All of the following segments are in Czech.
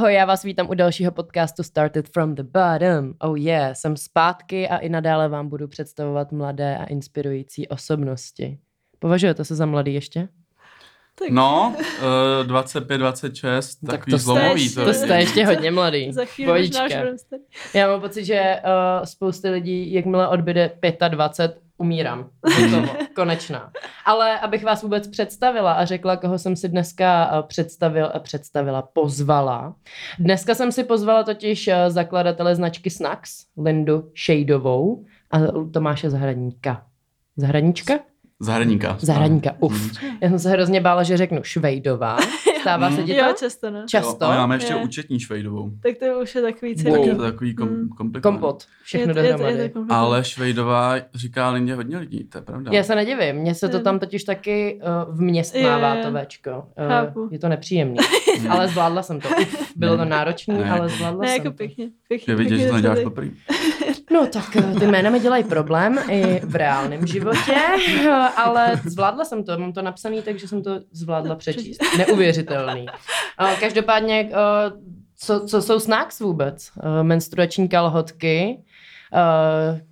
Ahoj, já vás vítám u dalšího podcastu Started from the Bottom. Oh yeah, jsem zpátky a i nadále vám budu představovat mladé a inspirující osobnosti. Považujete se za mladý ještě? Tak. No, uh, 25, 26, tak takový to zlomový. Jste, to, to jste ještě hodně mladý. Za chvíli Já mám pocit, že uh, spousty lidí, jakmile odbyde 25, umírám. konečná. Ale abych vás vůbec představila a řekla, koho jsem si dneska eh, představil, představila, pozvala. Dneska jsem si pozvala totiž eh, zakladatele značky Snacks, Lindu Šejdovou a Tomáše Zahradníka. Zahradníčka? Zahradníka. Zahradníka, uf. Já jsem se hrozně bála, že řeknu Švejdová. Stává se ti to? Jo, často, no. Často? Jo, máme ještě je. účetní Švejdovou. Tak to už je takový celý. Wow. Tak je to takový kom, mm. komplikovaný. Kompot. Všechno dohromady. Ale Švejdová říká Lindě hodně lidí, to je pravda. Já se nedivím, mně se to tam totiž taky uh, vměstnává to večko. Uh, je to nepříjemný. ale zvládla jsem to. Uf, bylo to náročné, ale zvládla ne, jsem jako to. pěkně. pěkně je vidět, že to neděláš poprvé. No tak eh, ty jména mi dělají problém i v reálném životě, ale zvládla jsem to, mám to napsané, takže jsem to zvládla přečíst. Neuvěřitelný. Každopádně, eh, co, co jsou snacks vůbec? Eh, menstruační kalhotky,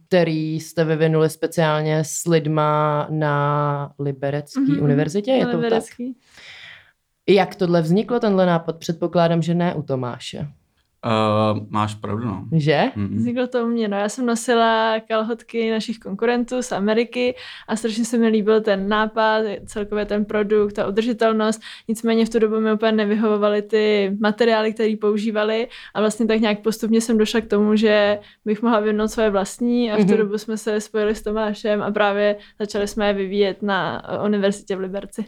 který jste vyvinuli speciálně s lidma na Liberecké mm-hmm. univerzitě, je to tak? Jak tohle vzniklo, tenhle nápad? Předpokládám, že ne u Tomáše. Uh, máš pravdu, no. Že? Mm-hmm. Vzniklo to u mě, no. Já jsem nosila kalhotky našich konkurentů z Ameriky a strašně se mi líbil ten nápad, celkově ten produkt, ta udržitelnost. Nicméně v tu dobu mi úplně nevyhovovaly ty materiály, které používali a vlastně tak nějak postupně jsem došla k tomu, že bych mohla vyvinout svoje vlastní a v tu mm-hmm. dobu jsme se spojili s Tomášem a právě začali jsme je vyvíjet na univerzitě v Liberci.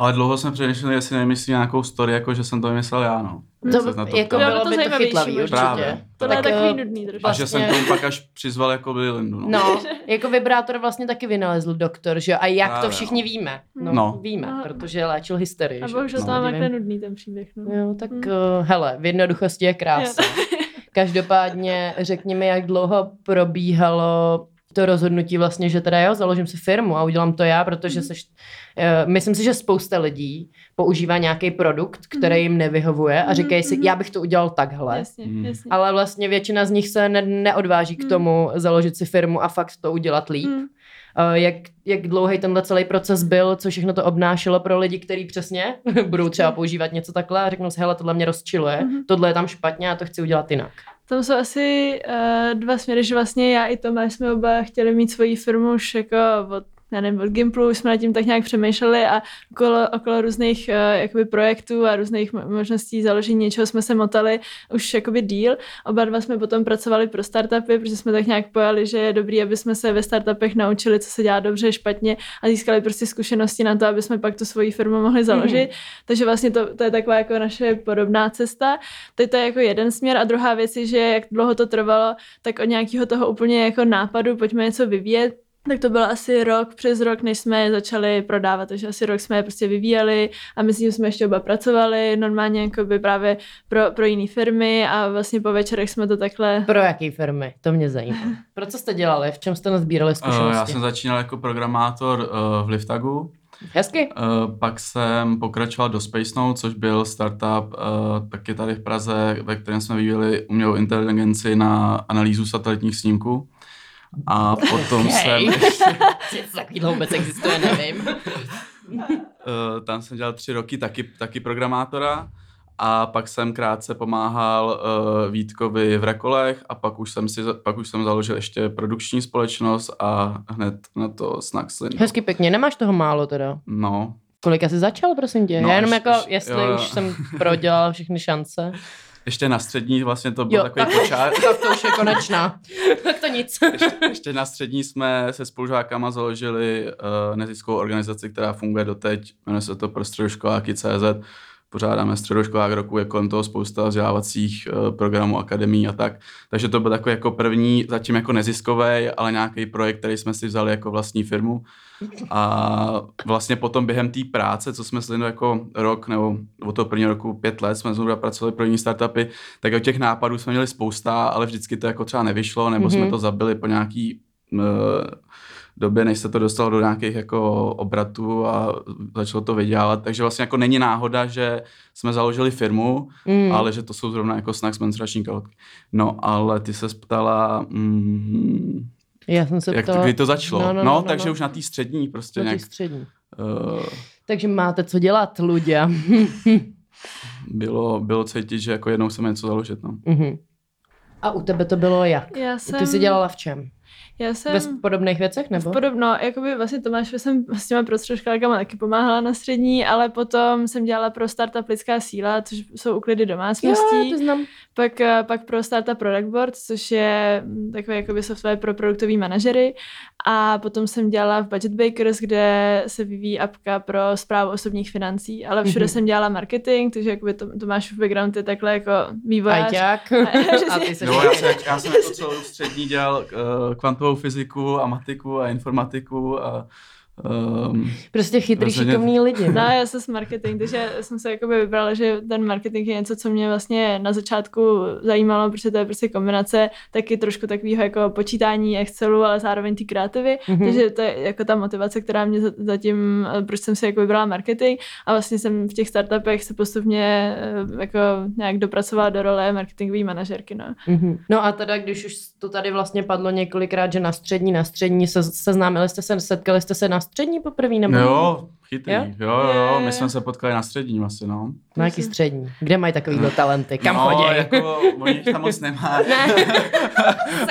Ale dlouho jsme přemýšleli, jestli nemyslí nějakou story, jako že jsem to vymyslel já, no. To, to jako bylo, by to chytlavý určitě. Právě. To je takový nudný trošku. A že jsem tomu pak až přizval jako by Lindu. No. no, jako vibrátor vlastně taky vynalezl doktor, že jo? A jak Právě, to všichni no. víme? No, no. víme, no. protože léčil hysterii. A bohužel to mám takhle nudný ten příběh. No. Jo, tak hmm. uh, hele, v jednoduchosti je krása. Každopádně řekni mi, jak dlouho probíhalo to rozhodnutí vlastně, že teda jo, založím si firmu a udělám to já, protože seš, uh, myslím si, že spousta lidí používá nějaký produkt, který mhm. jim nevyhovuje a říkají si, mhm. já bych to udělal takhle. Jasně, mm. jasně. Ale vlastně většina z nich se ne, neodváží k mhm. tomu založit si firmu a fakt to udělat líp. Mm. Uh, jak, jak dlouhý tenhle celý proces byl, co všechno to obnášelo pro lidi, kteří přesně budou třeba používat něco takhle a řeknou si, hele, tohle mě rozčiluje, mm. tohle je tam špatně a to chci udělat jinak. Tam jsou asi uh, dva směry, že vlastně já i Tomáš jsme oba chtěli mít svoji firmu už jako od já nevím, od Gimplu jsme nad tím tak nějak přemýšleli a okolo, okolo různých uh, jakoby projektů a různých možností založení něčeho jsme se motali už jakoby díl. Oba dva jsme potom pracovali pro startupy, protože jsme tak nějak pojali, že je dobrý, aby jsme se ve startupech naučili, co se dělá dobře, špatně a získali prostě zkušenosti na to, aby jsme pak tu svoji firmu mohli založit. Mm. Takže vlastně to, to je taková jako naše podobná cesta. Teď to je jako jeden směr a druhá věc je, že jak dlouho to trvalo, tak od nějakého toho úplně jako nápadu pojďme něco vyvíjet, tak to byl asi rok, přes rok, než jsme je začali prodávat, takže asi rok jsme je prostě vyvíjeli a my s tím jsme ještě oba pracovali normálně jako by právě pro, pro jiné firmy a vlastně po večerech jsme to takhle... Pro jaké firmy? To mě zajímá. Pro co jste dělali? V čem jste nazbírali zkušenosti? Uh, já jsem začínal jako programátor uh, v Liftagu. Hezky. Uh, pak jsem pokračoval do Space Note, což byl startup uh, taky tady v Praze, ve kterém jsme vyvíjeli umělou inteligenci na analýzu satelitních snímků. A potom okay. jsem ještě... Takovýhle vůbec existuje, nevím. uh, tam jsem dělal tři roky taky, taky programátora a pak jsem krátce pomáhal uh, Vítkovi v Rekolech a pak už jsem si pak už jsem založil ještě produkční společnost a hned na to Snackslin. Hezky pěkně, nemáš toho málo teda? No. Kolik jsi začal, prosím tě? No, Já jenom jako, jestli jo. už jsem prodělal všechny šance. Ještě na střední vlastně to byl jo, takový tak, počátek. Tak to už je konečná. tak to nic. ještě, ještě na střední jsme se spolužákama založili uh, neziskovou organizaci, která funguje doteď. Jmenuje se to Prostředoškoláky.cz pořádáme středoškolák roku, je kolem toho spousta vzdělávacích uh, programů, akademí a tak. Takže to byl takový jako první, zatím jako neziskový, ale nějaký projekt, který jsme si vzali jako vlastní firmu. A vlastně potom během té práce, co jsme s Lindou jako rok nebo od toho prvního roku pět let jsme znovu pracovali pro jiné startupy, tak od těch nápadů jsme měli spousta, ale vždycky to jako třeba nevyšlo, nebo mm-hmm. jsme mhm. to zabili po nějaký uh, době, než se to dostalo do nějakých jako obratů a začalo to vydělávat. Takže vlastně jako není náhoda, že jsme založili firmu, mm. ale že to jsou zrovna jako snacks menstruační kalotky. No, ale ty se ptala, mm, já jsem se jak ptala... kdy to začalo. No, No, no, no, no, takže no. už na té střední prostě Na nějak střední. uh, Takže máte co dělat, lidé. bylo, bylo cítit, že jako jednou chceme něco založit. No. Mhm. A u tebe to bylo jak? Já jsem, Ty jsi dělala v čem? Já jsem Ve podobných věcech nebo? Podobno, jakoby vlastně Tomáš jsem s těma prostředkákama taky pomáhala na střední, ale potom jsem dělala pro startup Lidská síla, což jsou uklidy Jo, domácností. to znám. Pak, eh, pak pro Startup Product Board, což je mm, takový jakoby software pro produktový manažery. A potom jsem dělala v Budget Bakers, kde se vyvíjí apka pro zprávu osobních financí, ale všude Mhm. jsem dělala marketing, takže jakoby to, Tomáš v background je takhle jako vývojář. Ajťák. A ty jsi Jo, já, jsem, já jsem jako celou střední dělal uh, kvantovou fyziku a matiku a informatiku a um, prostě chytrý, Rozhodně. šikovný lidi. No, já jsem s marketing, takže jsem se jakoby vybrala, že ten marketing je něco, co mě vlastně na začátku zajímalo, protože to je prostě kombinace taky trošku takového jako počítání Excelu, ale zároveň ty kreativy, Mhm. mm-hmm. takže to je jako ta motivace, která mě za- zatím, eh, proč jsem si jako vybrala marketing a vlastně jsem v těch startupech se postupně eh, jako nějak dopracovala do role marketingové manažerky, no. Mhm. No a teda, když už to tady vlastně padlo několikrát, že na střední, na střední, se, seznámili jste se, setkali jste se na střední poprvé? Nebo jo, chytrý. Jo? Jo, jo, jo, my jsme se potkali na středním asi, no. Na jaký střední? Kde mají takovýhle talenty? Kam no, chodí? jako, oni tam moc nemá.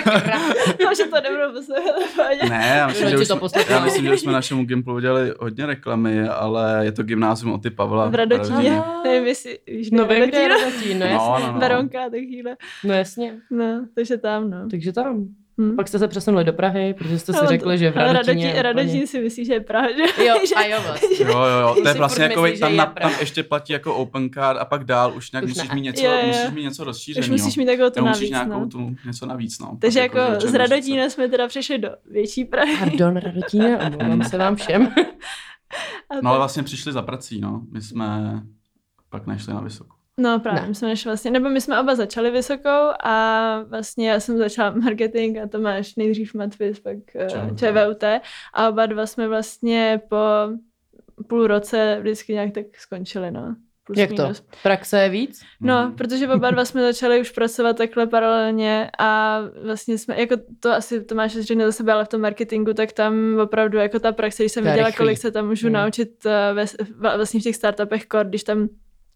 Sakra. No, že to nebudou poslouchat. v pohodě. Ne, já myslím, že už to jsme, já myslím, že už jsme našemu Gimplu udělali hodně reklamy, ale je to gymnázium od ty Pavla. V Radotíně. Jo. Nevím, jestli víš, No ne, vím, kde je. Radotín, no No, jasně. no, no. Baronka a takovýhle. No jasně. No, takže tam, no. Takže tam. Hm. Pak jste se přesunuli do Prahy, protože jste si Ale řekli, že v Radotíně... Radotín, je Radotín si myslí, že je Praha, že? Jo, a jo, vlastně. Jo, jo, jo, to je vlastně jako, myslíš, tam, je Praha. tam ještě platí jako open card a pak dál už nějak Už musíš ne. mít něco, Jo, jo. musíš mít něco rozšířeného. Už musíš mít takovou tu navíc, nějakou no. tu, něco navíc, no. Takže Tak jako že z Radotína jsme teda přišli do větší Prahy. Pardon, Radotíně, omlouvám se vám všem. No ale vlastně přišli za prací, no. My jsme pak nešli na vysokou. No právě, Ne. my jsme nešli vlastně, nebo my jsme oba začali vysokou a vlastně já jsem začala marketing a Tomáš nejdřív Matvis, pak eh, ČVUT. ČVUT a oba dva jsme vlastně po půl roce vždycky nějak tak skončili, no. Plus Jak to? minus. Praxe je víc? No, Mhm. protože oba dva jsme začali už pracovat takhle paralelně a vlastně jsme, jako to asi Tomáš řekne za sebe, ale v tom marketingu, tak tam opravdu jako ta praxe, když jsem To viděla, rychlý. kolik se tam můžu Hmm. naučit eh, ve, vlastně v těch startupech kor, když tam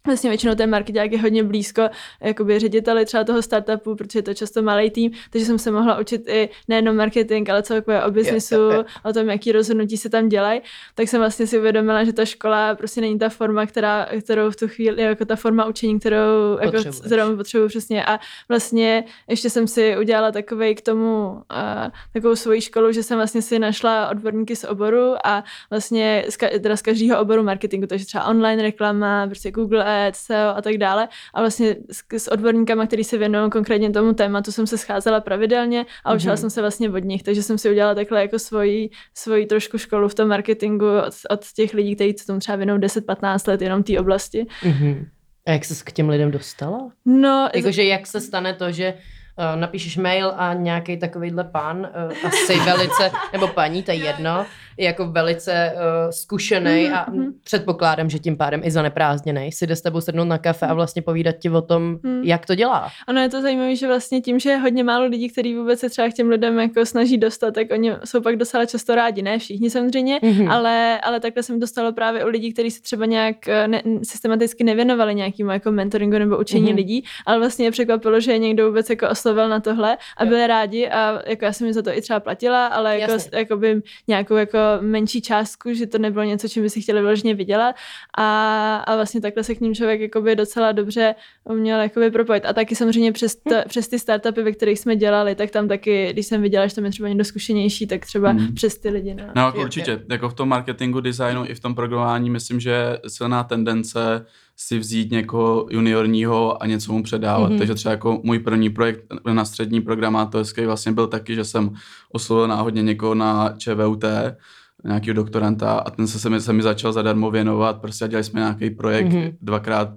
Vlastně většinou ten marketák je hodně blízko jakoby řediteli třeba toho startupu, protože je to často malý tým, takže jsem se mohla učit i nejenom marketing, ale celkově o biznisu, jo, jo. o tom, jaký rozhodnutí se tam dělají, tak jsem vlastně si uvědomila, že ta škola prostě není ta forma, která, kterou v tu chvíli, jako ta forma učení, kterou, jako, kterou potřebuji přesně. A vlastně ještě jsem si udělala takovej k tomu uh, takovou svoji školu, že jsem vlastně si našla odborníky z oboru a vlastně z, ka- teda z každého oboru marketingu, takže třeba online reklama, prostě Google SEO a tak dále. A vlastně s, s odborníkama, který se věnují konkrétně tomu tématu, jsem se scházela pravidelně a učila Mhm. jsem se vlastně od nich, takže jsem si udělala takhle jako svoji, svoji trošku školu v tom marketingu od, od těch lidí, kteří se tomu třeba věnují 10-15 let jenom té oblasti. Mhm. A jak ses k těm lidem dostala? No, Jakože jak se stane to, že uh, napíšeš mail a nějaký takovýhle pán, uh, asi velice, nebo paní, to je jedno, je jako velice uh, zkušený Mhm, a mhm. předpokládám, že tím pádem i zaneprázdněný, si jde s tebou sednout na kafe a vlastně povídat ti o tom, Mhm. jak to dělá. Ono je to zajímavé, že vlastně tím, že je hodně málo lidí, kteří vůbec se třeba k těm lidem jako snaží dostat, tak oni jsou pak docela často rádi, ne všichni samozřejmě, Mhm. ale, ale takhle jsem dostala právě u lidí, kteří se třeba nějak eh, ne, systematicky nevěnovali nějakému jako mentoringu nebo učení Mhm. lidí, ale vlastně je překvapilo, že je někdo vůbec jako oslovil na tohle a Jo. byli rádi a jako já jsem mi za to i třeba platila, ale jako, jako by nějakou jako menší částku, že to nebylo něco, čím by si chtěli vyloženě vydělat a, a vlastně takhle se k ním člověk jakoby docela dobře uměl jakoby propojit. A taky samozřejmě přes, t, přes ty startupy, ve kterých jsme dělali, tak tam taky, když jsem viděla, že tam je třeba někdo zkušenější, tak třeba Hmm. přes ty lidi. No. No jako určitě, jako v tom marketingu, designu i v tom programování myslím, že je silná tendence si vzít někoho juniorního a něco mu předávat. Mhm. Mm-hmm. Takže třeba jako můj první projekt na střední programátorský vlastně byl taky, že jsem oslovil náhodně někoho na ČVUT, nějakého doktoranta a ten se, se, mi, se mi začal zadarmo věnovat, prostě a dělali jsme nějaký projekt Mhm. mm-hmm. dvakrát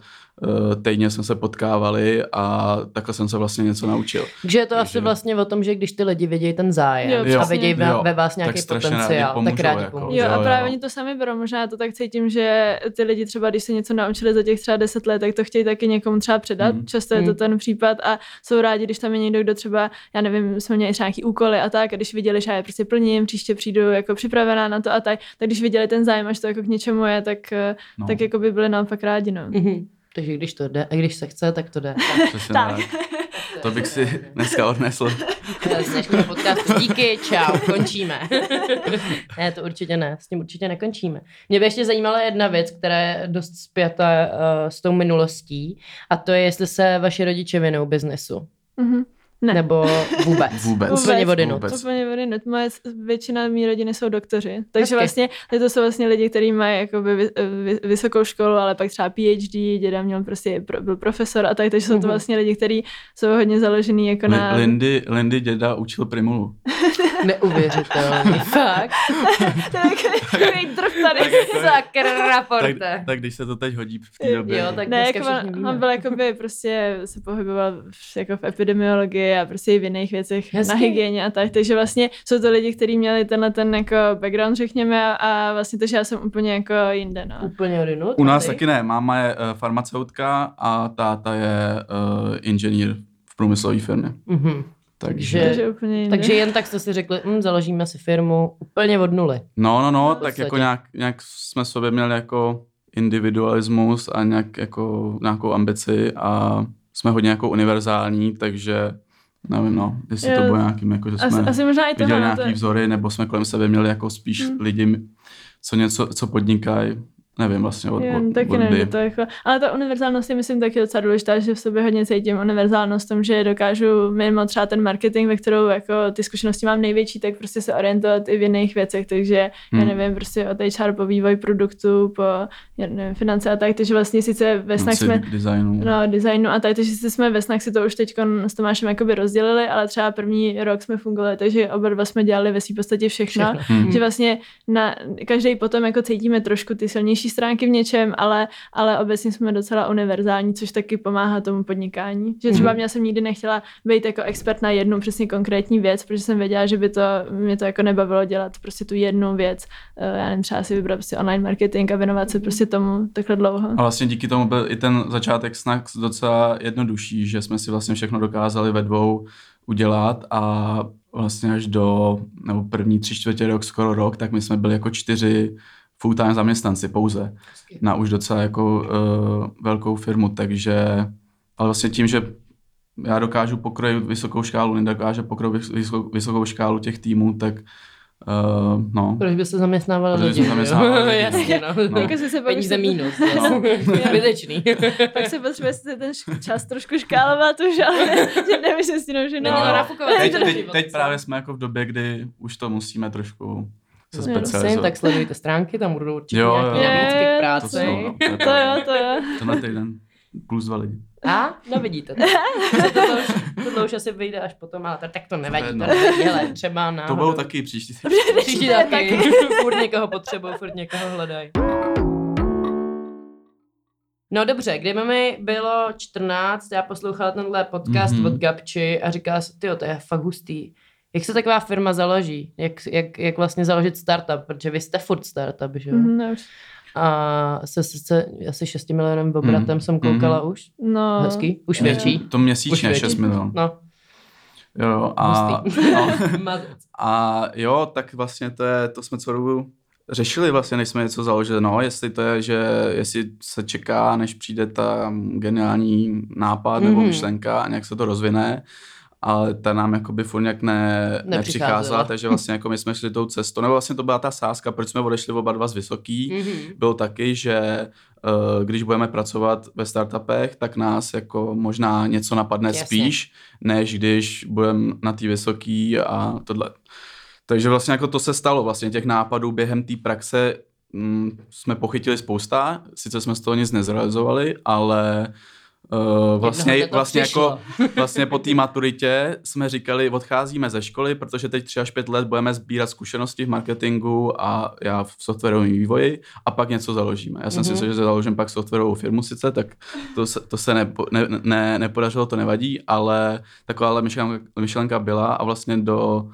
týdně jsme se potkávali a takhle jsem se vlastně něco naučil. Takže je to Takže- asi vlastně o tom, že když ty lidi vidějí ten zájem Jo, a vidějí ve, ve vás tak nějaký rádi potenciál, pomůžou, tak rádi jako. Jo, Jo, a právě jo. oni to sami berou, možná já to tak cítím, že ty lidi třeba, když se něco naučili za těch třeba deset let, tak to chtějí taky někomu třeba předat. Mhm. Často je to Mhm. ten případ a jsou rádi, když tam je někdo, kdo třeba, já nevím, jsme měli třeba nějaký úkoly a tak, a když viděli, že já je prostě plním, příště přijdu jako připravená na to a tak, tak když viděli ten zájem, až to jako k něčemu je, tak, no. No. tak jako by byli naopak rádi, no. Mhm. Takže když to jde, a když se chce, tak to jde. Přesně Tak. tak. To bych si dneska odnesl. Z dnešního podcastu. Díky, čau, končíme. ne, to určitě ne, s tím určitě nekončíme. Mě by ještě zajímala jedna věc, která je dost spjata uh, s tou minulostí, a to je, jestli se vaši rodiče věnují biznesu. Mhm. Ne. Nebo vůbec. Vůbec. Úplně vody Vůbec. Úplně vody nut. Moje většina mý rodiny jsou doktoři. Takže Hezky. vlastně to jsou vlastně lidi, kteří mají jakoby vy, vy, vysokou školu, ale pak třeba PhD, děda měl prostě, pro, byl profesor a tak, takže jsou to Mhm. vlastně lidi, kteří jsou hodně založený jako na... Li- Lindy, Lindy děda učil primulu. Neuvěřitelný. Je takový drv tady. Tak jako- Sakra, Tak, tak když se to teď hodí v té době. Jo, tak ne, jako on, on byl jakoby prostě se pohyboval jako v epidemiologii a prostě i v jiných věcech Hezky. na hygieně a tak, takže vlastně jsou to lidi, kteří měli tenhle ten jako background, řekněme, a, a vlastně to, že já jsem úplně jako jinde, no. Úplně odinut. U nás a ty? taky ne. Máma je uh, farmaceutka a táta je uh, inženýr v průmyslové firmě. Mhm. Takže... Že- Takže úplně. Takže jen tak jste si řekli, hm, založíme si firmu úplně od nuly. No, no, no, tak jako nějak, nějak jsme sobě měli jako individualismus a nějak jako nějakou ambici a jsme hodně jako univerzální, takže nevím, no, jestli Jo. to bylo nějakým, jako, že asi, jsme asi možná i viděli tohle, nějaký to, vzory, nebo jsme kolem sebe měli jako spíš Hmm. lidi, co něco, co podnikají, nevím vlastně od, Jo, od, taky od nevím, to jako, ale ta univerzálnost je myslím taky docela důležitá, že v sobě hodně cítím univerzálnost tom, že dokážu mimo třeba ten marketing, ve kterou jako ty zkušenosti mám největší, tak prostě se orientovat i v jiných věcech, takže hmm. já nevím, prostě od HR po vývoj produktu, po já nevím, finance a tak, takže vlastně sice ve snách Věci jsme designu. No, designu a tak, takže jsme ve snách si to už teď s Tomášem jakoby rozdělili, ale třeba první rok jsme fungovali, takže oba dva jsme dělali ve podstatě všechno. Všechno. Hmm. Že vlastně na, každý potom jako cítíme trošku ty silnější stránky v něčem, ale, ale obecně jsme docela univerzální, což taky pomáhá tomu podnikání. Že třeba Mhm. mě jsem nikdy nechtěla být jako expert na jednu přesně konkrétní věc, protože jsem věděla, že by to mě to jako nebavilo dělat prostě tu jednu věc. Eh, Já nevím, třeba si vybrat prostě online marketing a věnovat se prostě tomu takhle dlouho. A vlastně díky tomu byl i ten začátek snack docela jednodušší, že jsme si vlastně všechno dokázali ve dvou udělat a vlastně až do, nebo první tři čtvrtě rok, skoro rok, tak my jsme byli jako čtyři full-time zaměstnanci pouze na už docela jako uh, velkou firmu, takže ale vlastně tím, že já dokážu pokrojit vysokou škálu, Linda dokáže pokrojit vys- vysokou, vysokou škálu těch týmů, tak uh, no. Proč byste zaměstnávali Protože lidi? jsme zaměstnávali jo? lidi, no. Jasně, no. No. Jako si se Peníze mínus. No. Zbytečný. Se potřebuje si ten čas trošku škálovat už, ale že nevím, s tím, že No, no. no, teď, teď, teď právě jsme jako v době, kdy už to musíme trošku se Jo, Prosím, specializovat. tak sledujte stránky, tam budou určitě Jo, nějaké jo. nabídky k Je, to práci. jsou, no, to, je To jo, to jo. Tenhle týden plus dva lidi. A? No vidíte. To, tohle, už, tohle už asi vyjde až potom, ale to, tak to nevadí. To nevadí. Hele, třeba To náhodou. budou taky příští Příští To taky. furt někoho potřebují, furt někoho hledají. No dobře, kdyby mi bylo 14, já poslouchala tenhle podcast Mhm. mm-hmm. od Gabči a říkala si, tyjo, to je fakt hustý. Jak se taková firma založí? Jak, jak, jak vlastně založit startup? Protože vy jste furt startup, že jo? Už. A se, se, se asi 6 milionem obratem Mhm. jsem koukala už. No, Hezký? Už větší? To měsíčně větší? 6 milionů. No, Jo, jo, a, no, mazec. a jo, tak vlastně to, je, to jsme co dobu řešili vlastně, než jsme něco založili, no, jestli to je, že jestli se čeká, než přijde ta geniální nápad nebo Mhm. myšlenka a nějak se to rozvine, ale ta nám jakoby furt nějak ne, Nepřicházela. takže vlastně jako my jsme šli tou cestou, nebo vlastně to byla ta sázka, proč jsme odešli oba dva z vysoký, Mhm. byl taky, že eh, když budeme pracovat ve startupech, tak nás jako možná něco napadne Jasně. spíš, než když budeme na té vysoký a tohle. Takže vlastně jako to se stalo, vlastně těch nápadů během té praxe mm, jsme pochytili spousta, sice jsme z toho nic nezrealizovali, ale Uh, vlastně, dne to vlastně, jako, vlastně po té maturitě jsme říkali, odcházíme ze školy, protože teď 3 až 5 let budeme sbírat zkušenosti v marketingu a já v softwarovém vývoji a pak něco založíme. Já jsem mm-hmm. si Mhm. myslel, že založím pak softwarovou firmu sice, tak to se, to se nepo, ne, ne, nepodařilo, to nevadí, ale taková myšlenka, myšlenka byla a vlastně do,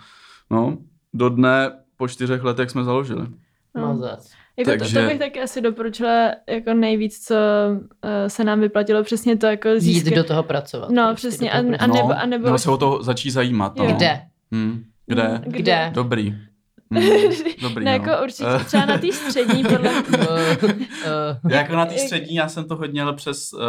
no, do dne po čtyřech letech jsme založili. No. Mazec. Jako Takže... to, to, bych taky asi doporučila jako nejvíc, co uh, se nám vyplatilo přesně to jako Jít získat. do toho pracovat. No, prostě, přesně, a- a pracovat. nebo- no, nebo- nebo se o to začít zajímat. No. Kde? Hmm. Kde? Kde? Dobrý. Hmm. Dobrý, No, no. jako určitě třeba na té střední, podle Eh, eh, jako na té střední já jsem to hodně jel přes uh,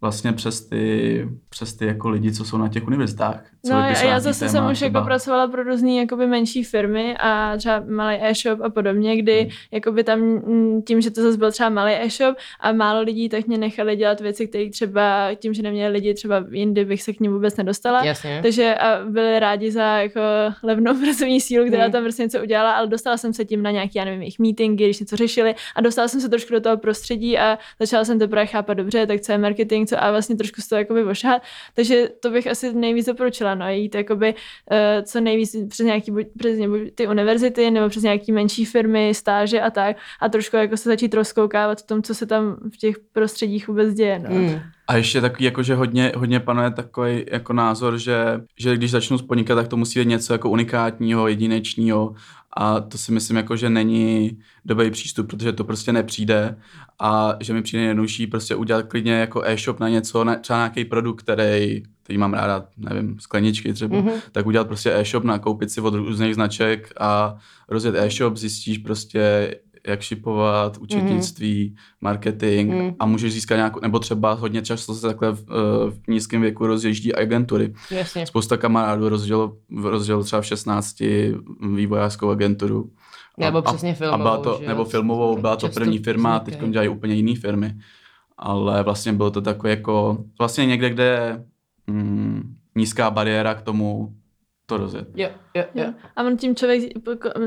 vlastně přes ty, přes ty jako lidi, co jsou na těch univerzitách. Co No a já zase téma jsem už třeba. jako pracovala pro různé jakoby menší firmy a třeba malý e-shop a podobně, kdy Hmm. jakoby tam mm, tím, že to zase byl třeba malý e-shop a málo lidí, tak mě nechali dělat věci, které třeba tím, že neměli lidi, třeba jindy bych se k ním vůbec nedostala. Jasně. Takže a byli rádi za jako levnou pracovní sílu, která Hmm. tam prostě něco udělala, ale dostala jsem se tím na nějaký, já nevím, jejich meetingy, když něco řešili a dostala jsem se trošku do toho prostředí a začala jsem teprve chápat dobře, tak co je marketing, co a vlastně trošku z toho jakoby ošahat. Takže to bych asi nejvíc doporučila, no, jít jakoby uh, co nejvíc přes nějaký, buď, přes buď ty univerzity nebo přes nějaký menší firmy, stáže a tak a trošku jako se začít rozkoukávat v tom, co se tam v těch prostředích vůbec děje, no. Mm. A ještě takový, jako, že hodně, hodně panuje takový jako názor, že, že když začnu podnikat, tak to musí být něco jako unikátního, jedinečného a to si myslím, jako, že není dobrý přístup, protože to prostě nepřijde a že mi přijde jednodušší prostě udělat klidně jako e-shop na něco, na, třeba nějaký produkt, který, který mám ráda, nevím, skleničky třeba, Mhm. mm-hmm. tak udělat prostě e-shop, nakoupit si od různých značek a rozjet e-shop, zjistíš prostě, jak šipovat, účetnictví, mm-hmm. marketing Mhm. mm. a můžeš získat nějakou, nebo třeba hodně často se takhle v, eh, v nízkém věku rozježdí agentury. Jasně. Spousta kamarádů rozdělilo, rozdělilo třeba v 16 vývojářskou agenturu. Nebo přesně a filmovou, byla to, že nebo filmovou, byla to první firma a teď dělají úplně jiné firmy. Ale vlastně bylo to takové jako, vlastně někde, kde mm, nízká bariéra k tomu to rozjet. Jo, jo, jo. A on tím člověk zí-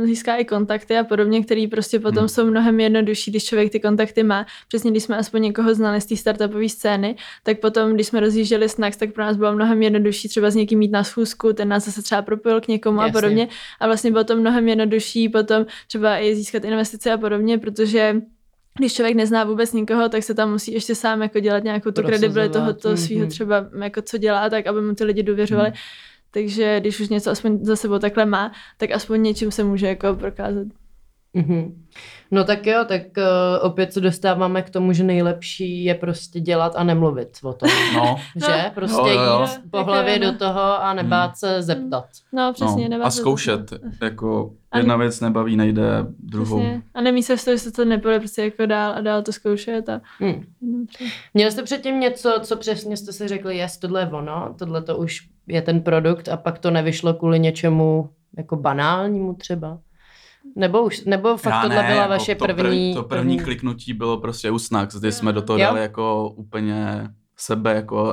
získá i kontakty a podobně, který prostě potom Hmm. jsou mnohem jednodušší, když člověk ty kontakty má. Přesně když jsme aspoň někoho znali z té startupové scény, tak potom, když jsme rozjížděli Snacks, tak pro nás bylo mnohem jednodušší třeba s někým mít na schůzku, ten nás zase třeba propojil k někomu Jasně. a podobně. A vlastně bylo to mnohem jednoduššší potom třeba i získat investice a podobně, protože když člověk nezná vůbec nikoho, tak se tam musí ještě sám jako dělat nějakou tu kredibilitu toho, toho svého mhm. třeba, jako co dělá, tak aby mu ty lidi důvěřovali. Takže když už něco aspoň za sebou takhle má, tak aspoň něčím se může jako prokázat. Mhm. No tak jo, tak uh, opět se dostáváme k tomu, že nejlepší je prostě dělat a nemluvit o tom. No, že? Prostě Jo, jo, jo. jít po hlavě do no. toho a nebát se zeptat. No, přesně. no. nebát A zkoušet. to- Jako A- jedna věc nebaví, nejde druhou. Přesně. A nemí se z toho, že se to nepůjde prostě jako dál a dál to zkoušet. A... Hmm. Měl jste předtím něco, co přesně jste si řekli, jest, tohle je ono, tohle to už je ten produkt a pak to nevyšlo kvůli něčemu jako banálnímu třeba? Nebo už, nebo fakt Já tohle ne, byla jako vaše to první... To první kliknutí bylo prostě u Snacks, kdy jsme do toho Jo. dali jako úplně sebe, jako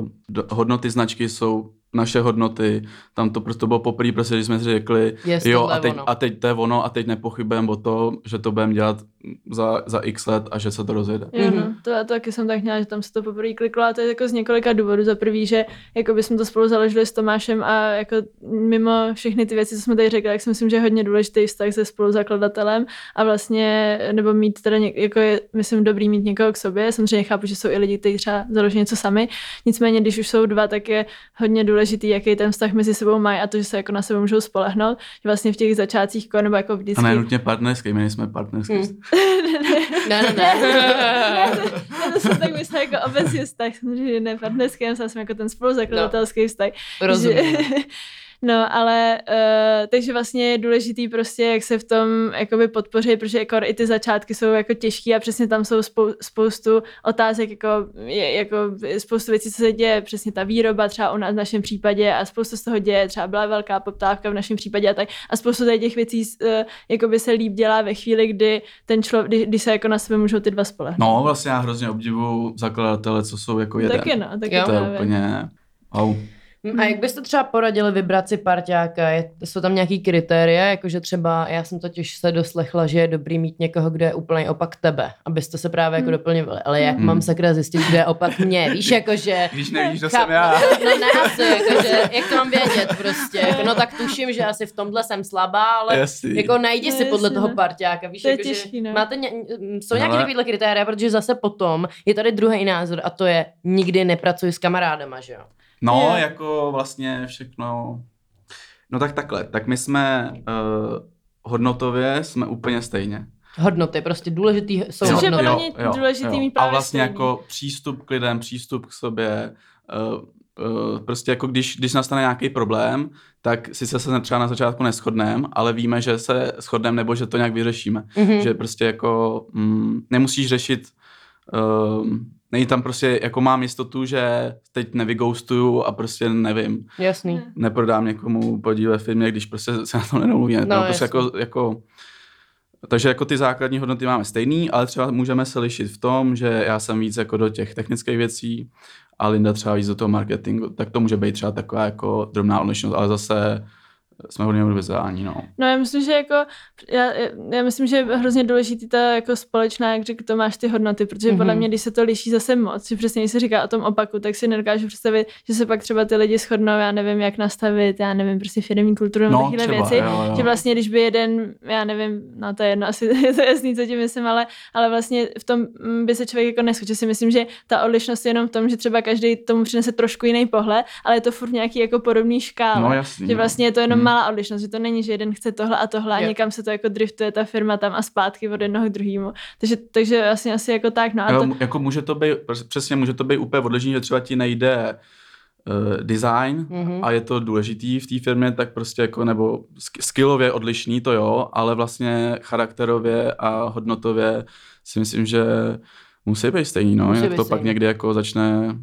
uh, do, hodnoty značky jsou naše hodnoty, tam to prostě bylo poprvé, prostě, když jsme si řekli, Jest jo a teď, ono. a teď to je ono a teď nepochybujeme o to, že to budeme dělat za, za x let a že se to rozjede. Jo, no. Mhm. to, to taky jsem tak měla, že tam se to poprvé kliklo a to je jako z několika důvodů. Za prvý, že jako bychom to spolu založili s Tomášem a jako mimo všechny ty věci, co jsme tady řekli, tak si myslím, že je hodně důležitý vztah se spoluzakladatelem a vlastně, nebo mít teda, něk, jako je, myslím, dobrý mít někoho k sobě. Samozřejmě chápu, že jsou i lidi, kteří třeba založí něco sami. Nicméně, když už jsou dva, tak je hodně důležitý, jaký ten vztah mezi sebou mají a to, že se jako na sebe můžou spolehnout. Že vlastně v těch začátcích, ko- nebo jako A vždycky. ne nutně partnerský, my nejsme partnerský. Hmm. Ne, ne, ne. Já to jsem tak myslela jako obecně vztah, samozřejmě ne partnerský, já jsem jako ten spoluzakladatelský vztah. Rozumím. Že, no, ale uh, takže vlastně je důležitý prostě, jak se v tom jakoby podpoří, protože jako i ty začátky jsou jako těžký a přesně tam jsou spou, spoustu otázek, jako, je, jako spoustu věcí, co se děje, přesně ta výroba třeba u nás v našem případě a spoustu z toho děje, třeba byla velká poptávka v našem případě a tak a spoustu tady těch věcí uh, jakoby se líp dělá ve chvíli, kdy ten člověk, kdy, kdy se jako na sebe můžou ty dva spolehnout. No, vlastně já hrozně obdivuju zakladatele, co jsou jako jeden. Taky no, taky Jo. to je právě. úplně wow. Mm, A jak byste třeba poradili vybrat si parťáka? Je, jsou tam nějaký kritéria, jakože třeba, já jsem totiž se doslechla, že je dobrý mít někoho, kdo je úplně opak tebe, abyste se právě jako Hmm. doplňovali. Ale jak Hmm. mám sakra zjistit, kdo je opak mě? Víš, jakože... Když nevíš, že Chápu. jsem já. No ne asi, jakože, jak to mám vědět prostě. Jako, no tak tuším, že asi v tomhle jsem slabá, ale Jasný. jako najdi No, si podle toho no. parťáka, víš, To je jako, těžký, že no. máte ně, jsou nějaké Ale- takovéhle kritéria, protože zase potom je tady druhý názor a to je nikdy nepracuji s kamarádama, že jo? No, Je. jako vlastně všechno... No tak takhle, tak my jsme uh, hodnotově jsme úplně stejně. Hodnoty, prostě důležitý jsou Což je hodnoty. podle mě důležitý mít A právě vlastně stejný. jako přístup k lidem, přístup k sobě, uh, uh, prostě jako když, když nastane nějaký problém, tak sice se třeba na začátku neschodneme, ale víme, že se shodneme nebo že to nějak vyřešíme. Mhm. Že prostě jako mm, nemusíš řešit, um, není tam prostě, jako mám jistotu, že teď nevygoustuju a prostě nevím, Jasný. Ne. neprodám někomu podíl ve firmě, když prostě se na to nedomluvíme. No, No, prostě jako, jako, takže jako ty základní hodnoty máme stejný, ale třeba můžeme se lišit v tom, že já jsem víc jako do těch technických věcí a Linda třeba víc do toho marketingu, tak to může být třeba taková jako drobná odlišnost, ale zase jsme hodně univerzální, no. No já myslím, že jako, já, já myslím, že je hrozně důležitý ta jako společná, jak řekl Tomáš, ty hodnoty, protože mm-hmm. podle Mhm. mě, když se to liší zase moc, že přesně když se říká o tom opaku, tak si nedokážu představit, že se pak třeba ty lidi shodnou, já nevím, jak nastavit, já nevím, prostě firmní kulturu nebo No, tyhle třeba, věci, jo, jo. že vlastně, když by jeden, já nevím, no to je jedno, asi je to jasný, co tím myslím, ale, ale vlastně v tom mm, by se člověk jako neschodil. Si myslím, že ta odlišnost je jenom v tom, že třeba každý tomu přinese trošku jiný pohled, ale je to furt nějaký jako podobný škála. No jasný. Že no. vlastně je to jenom Hmm. Malá odlišnost, že to není, že jeden chce tohle a tohle a Jo. někam se to jako driftuje ta firma tam a zpátky od jednoho k druhému. Takže, takže vlastně asi jako tak, no a to, jako může to být, přesně může to být úplně odlišný, že třeba ti nejde uh, design Mhm. a je to důležitý v té firmě, tak prostě jako, nebo sk- skillově odlišný to jo, ale vlastně charakterově a hodnotově si myslím, že musí být stejný, no, jinak to pak stejný. někdy jako začne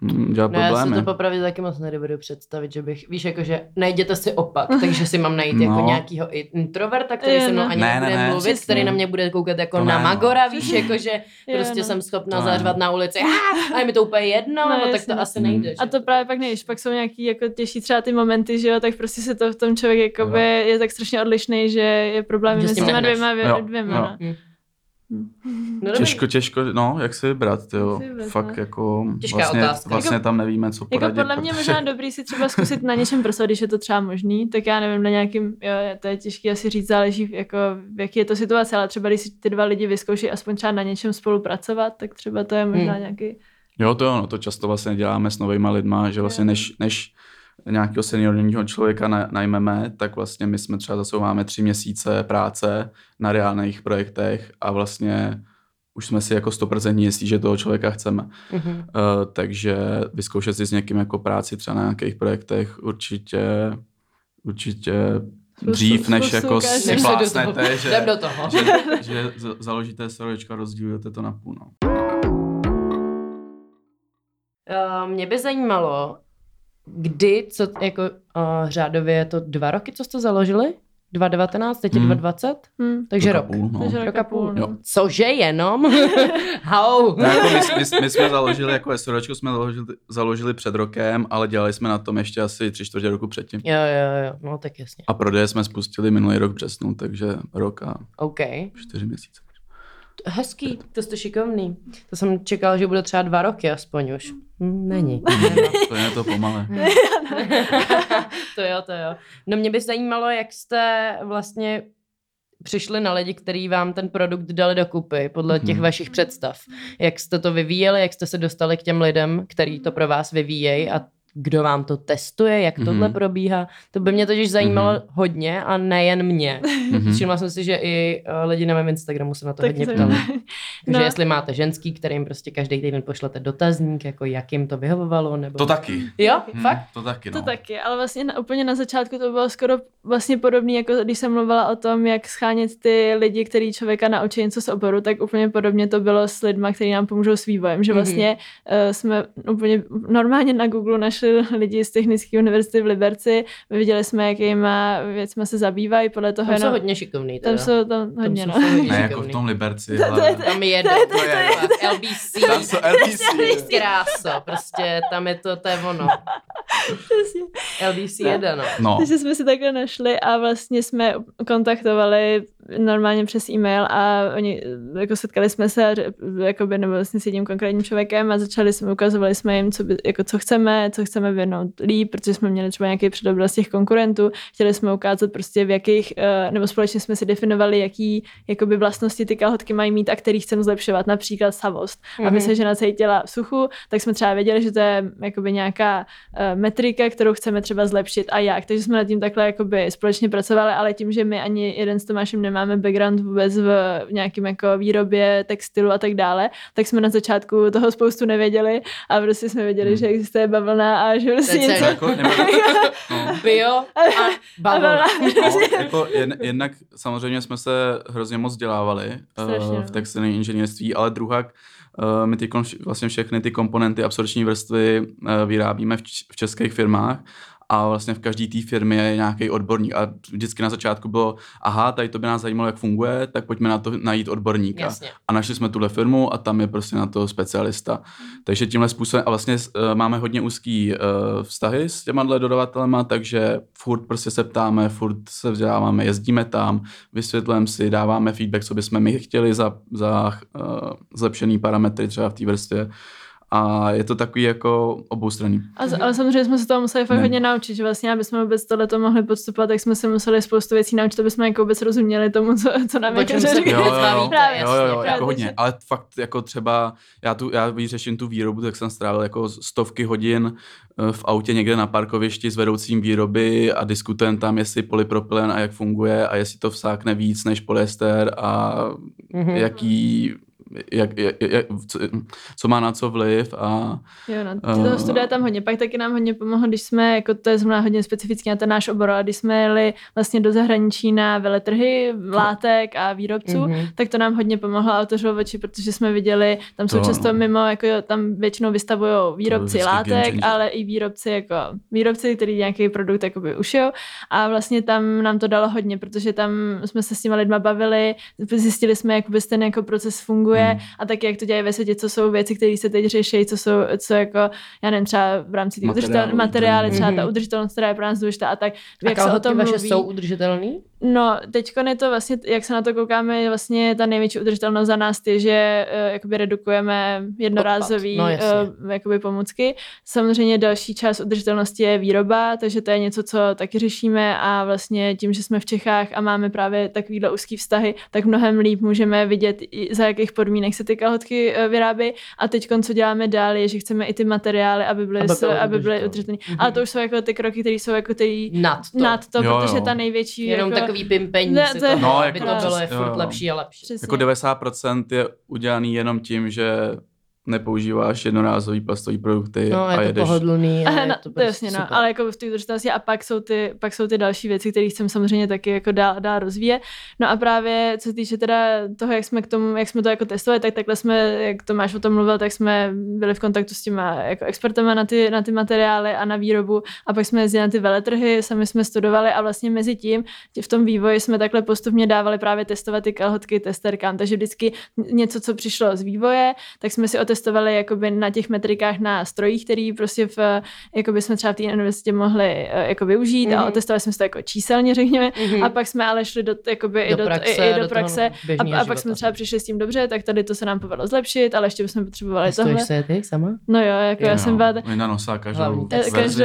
mm, dělat No já si problémy. to popravdě taky moc nedovedu představit, že bych, víš, jakože najděte si opak, takže si mám najít jako No. nějakýho i- introverta, který se mnou no. ani Ne, nebude ne, ne. mluvit, který na mě bude koukat jako To na ne, no. Magora, víš, jakože Jo, prostě no. jsem schopna zařvat na ulici "Ah!" a je mi to úplně jedno, No, no, tak to asi Mm. nejde. a to právě pak nevíš, pak jsou nějaký jako těžší třeba ty momenty, že jo, tak prostě se to v tom člověk jakoby je tak strašně odlišný, že je problém Že s mezi těma dvěma, dvěma. No. Hm. Hm. No, dobrý. Těžko, těžko, no, jak si vybrat, jo. Fakt jako Těžká vlastně, otázka. vlastně Jako- tam nevíme, co Jako poradit. podle mě protože- možná dobrý si třeba zkusit na něčem pracovat, když je to třeba možný, tak já nevím, na nějakým, jo, to je těžké asi říct, záleží jako v jaký je to situace, ale třeba když si ty dva lidi vyzkouší aspoň třeba na něčem spolupracovat, tak třeba to je možná Hmm. nějaký, Jo, to jo, no, to často vlastně děláme s novýma lidma, že vlastně než, než nějakého seniorního člověka na- najmeme, tak vlastně my jsme třeba zasouváme tři měsíce práce na reálných projektech a vlastně už jsme si jako 100% jistí, že toho člověka chceme. Mhm. Uh, takže vyzkoušet si s někým jako práci třeba na nějakých projektech určitě, určitě dřív, než jako si plásnete, že, Jdem do toho. že, že z- založíte SROčko a rozdílujete to na půl. No. Uh, mě by zajímalo, kdy, co jako uh, řádově je to dva roky, co jste založili? 2019, teď je Hmm. 2020? hm, Takže Rok. Půl, no. takže Rok a půl. Jo. no. Cože jenom? How? No, jako my, my, my, jsme založili, jako SROčko jsme založili, založili před rokem, ale dělali jsme na tom ještě asi tři čtvrtě roku předtím. Jo, jo, jo, no tak jasně. A prodeje jsme spustili minulý rok v březnu, takže rok a OK. čtyři měsíce. Hezký, to jste šikovný. To jsem čekal, že bude třeba dva roky aspoň už. Hm, Není. To je to pomalé. to jo, to jo. No mě by zajímalo, jak jste vlastně přišli na lidi, kteří vám ten produkt dali do kupy podle těch Mhm. vašich představ. Jak jste to vyvíjeli, jak jste se dostali k těm lidem, který to pro vás vyvíjejí a kdo vám to testuje, jak tohle Mhm. probíhá. To by mě totiž zajímalo Mhm. hodně a nejen mě. Mhm. Všimla jsem si, že i uh, lidi na mém Instagramu se na to Tak hodně ptali. Takže No. jestli máte ženský, kterým prostě každý týden pošlete dotazník, jako jak jim to vyhovovalo, nebo... To taky. Jo, Hm, fakt? To taky, no. To taky, ale vlastně na, úplně na začátku to bylo skoro vlastně podobné, jako když jsem mluvila o tom, jak schánět ty lidi, který člověka naučí něco z oboru, tak úplně podobně to bylo s lidmi, kteří nám pomůžou s vývojem, že Mhm. vlastně uh, jsme úplně normálně na Google našli lidi z Technické univerzity v Liberci, viděli jsme, jakýma věcmi se zabývají, podle toho Tam jsou jenom, hodně šikovný. Teda. tam jsou tam hodně, jsou no. hodně Ne, jako v tom Liberci, To- to je- Tam to je- LBC, Tam jsou LTC. krása, prostě tam je to, to je ono. Přesně. LDC 1, no. No, Takže jsme si takhle našli a vlastně jsme kontaktovali normálně přes e-mail a oni, jako setkali jsme se jakoby, nebo vlastně s jedním konkrétním člověkem a začali jsme, ukazovali jsme jim, co, by, jako, co chceme, co chceme věnout líp, protože jsme měli třeba nějaký předobraz těch konkurentů, chtěli jsme ukázat prostě v jakých, eh, nebo společně jsme si definovali, jaký jakoby vlastnosti ty kalhotky mají mít a který chceme zlepšovat, například savost. Mm-hmm. Aby se žena cítila v suchu, tak jsme třeba věděli, že to je jakoby nějaká uh, metrika, kterou chceme třeba zlepšit a jak. Takže jsme nad tím takhle jakoby společně pracovali, ale tím, že my ani jeden s Tomášem nemáme background vůbec v, v nějakém jako výrobě textilu a tak dále, tak jsme na začátku toho spoustu nevěděli a prostě jsme věděli, Hmm. že existuje bavlna a že prostě něco... jako, nebo, no, Bio a bavlna. no, jako jen, jednak samozřejmě jsme se hrozně moc dělávali Strašně, uh, no. v textilním inženýrství, ale druhá Uh, my ty, kon- vlastně všechny ty komponenty absorční vrstvy uh, vyrábíme v, č- v českých firmách a vlastně v každé té firmě je nějaký odborník a vždycky na začátku bylo, aha, tady to by nás zajímalo, jak funguje, tak pojďme na to najít odborníka. Jasně. A našli jsme tuhle firmu a tam je prostě na to specialista. Takže tímhle způsobem, a vlastně uh, máme hodně úzký uh, vztahy s těma dodavatelema, takže furt prostě se ptáme, furt se vzděláváme, jezdíme tam, vysvětlujeme si, dáváme feedback, co bychom my chtěli za, za uh, zlepšený parametry třeba v té vrstvě. A je to takový jako oboustranný. A, ale samozřejmě jsme se toho museli fakt Ne. hodně naučit, že vlastně, aby jsme vůbec tohleto mohli podstupovat, tak jsme se museli spoustu věcí naučit, aby jsme jako vůbec rozuměli tomu, co, co nám jako se řekli. Jo, jo, jo, Právě. jo, jo, jo, jasně, jako právě, hodně, že- ale fakt jako třeba, já tu, já když řeším tu výrobu, tak jsem strávil jako stovky hodin eh, v autě někde na parkovišti s vedoucím výroby a diskutujeme tam, jestli polypropylen a jak funguje a jestli to vsákne víc než polyester a Mhm. jaký, jak, jak, jak, co, co má na co vliv a Jo, no, Eh, toho studia tam hodně. Pak taky nám hodně pomohlo, když jsme, jako to je zrovna hodně specifický na ten náš obor, ale když jsme jeli vlastně do zahraničí na veletrhy látek a výrobců, Mhm. tak to nám hodně pomohlo a otevřelo oči, protože jsme viděli, tam jsou To často ano. mimo, jako jo, tam většinou vystavují výrobci látek, ale i výrobci jako výrobci, který nějaký produkt jakoby ušijou a vlastně tam nám to dalo hodně, protože tam jsme se s těma lidma bavili, zjistili jsme, jak vůbec ten jako proces funguje Hmm. a taky jak to dělají ve světě, co jsou věci, které se teď řeší, co jsou, co jako, já nevím, třeba v rámci těch Materiály, materiály, třeba ta Mhm. udržitelnost, která je pro nás důležitá a tak, A jak se o tom vaše mluví. jsou udržitelný? No, teď je to vlastně, jak se na to koukáme, vlastně ta největší udržitelnost za nás je, že uh, jakoby redukujeme jednorázový Odpad, no jasně. uh, jakoby pomůcky. Samozřejmě další část udržitelnosti je výroba, takže to je něco, co taky řešíme a vlastně tím, že jsme v Čechách a máme právě takovýhle úzký vztahy, tak mnohem líp můžeme vidět, za jakých podmínek se ty kalhotky uh, vyrábí. A teď, co děláme dál, je, že chceme i ty materiály, aby byly, Aby aby, byly aby byly udržitelné. Mhm. Ale to už jsou jako ty kroky, které jsou jako ty Nad to. nad to, Jo, protože jo. ta největší Jenom jako, takový pimpení Ne, si to No, aby jako to bylo je furt jo. lepší a lepší. Přesně. jako 90% je udělaný jenom tím, že nepoužíváš jednorázový plastový produkty No, a je to jedeš pohodlný. a Aha, je no, to to prostě jasně, no, super. ale jako v té udržitelnosti a pak jsou ty, pak jsou ty další věci, které chcem samozřejmě taky jako dál, dál rozvíjet. No a právě co se týče teda toho, jak jsme k tomu, jak jsme to jako testovali, tak takhle jsme, jak Tomáš o tom mluvil, tak jsme byli v kontaktu s těma jako expertama na ty, na ty materiály a na výrobu a pak jsme jezdili na ty veletrhy, sami jsme studovali a vlastně mezi tím v tom vývoji jsme takhle postupně dávali právě testovat ty kalhotky testerkám, takže vždycky něco, co přišlo z vývoje, tak jsme si otestovali jakoby na těch metrikách na strojích, který prostě v, jakoby jsme třeba v té univerzitě mohli eh, jako využít mm-hmm. a otestovali jsme to jako číselně, řekněme, Mhm. a pak jsme ale šli do, jakoby, i Do do, praxe, i, i do do praxe a, a pak jsme třeba přišli s tím dobře, tak tady to se nám povedlo zlepšit, ale ještě bychom potřebovali Testuješ tohle. se ty sama? No jo, jako já Jo. jsem byla... Oni na nosa každou Eh. Každou,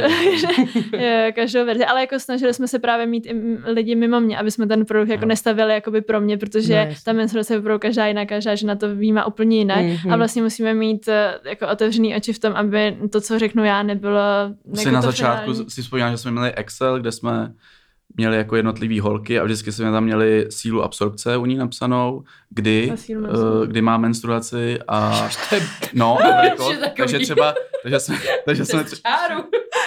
verzi. jo, každou verzi, ale jako snažili jsme se právě mít i lidi mimo mě, aby jsme ten produkt jako Jo. nestavili jakoby pro mě, protože No, no, ta menstruace je opravdu každá jiná, každá žena to vnímá úplně jinak Mhm. a vlastně musíme mít eh, jako otevřený oči v tom, aby to, co řeknu já, nebylo Si jako na to začátku finální. si vzpomínám, že jsme měli Excel, kde jsme měli jako jednotlivý holky a vždycky jsme tam měli sílu absorpce u ní napsanou, kdy, uh, kdy má menstruaci a no takový. takže třeba, takže jsme, takže jsme,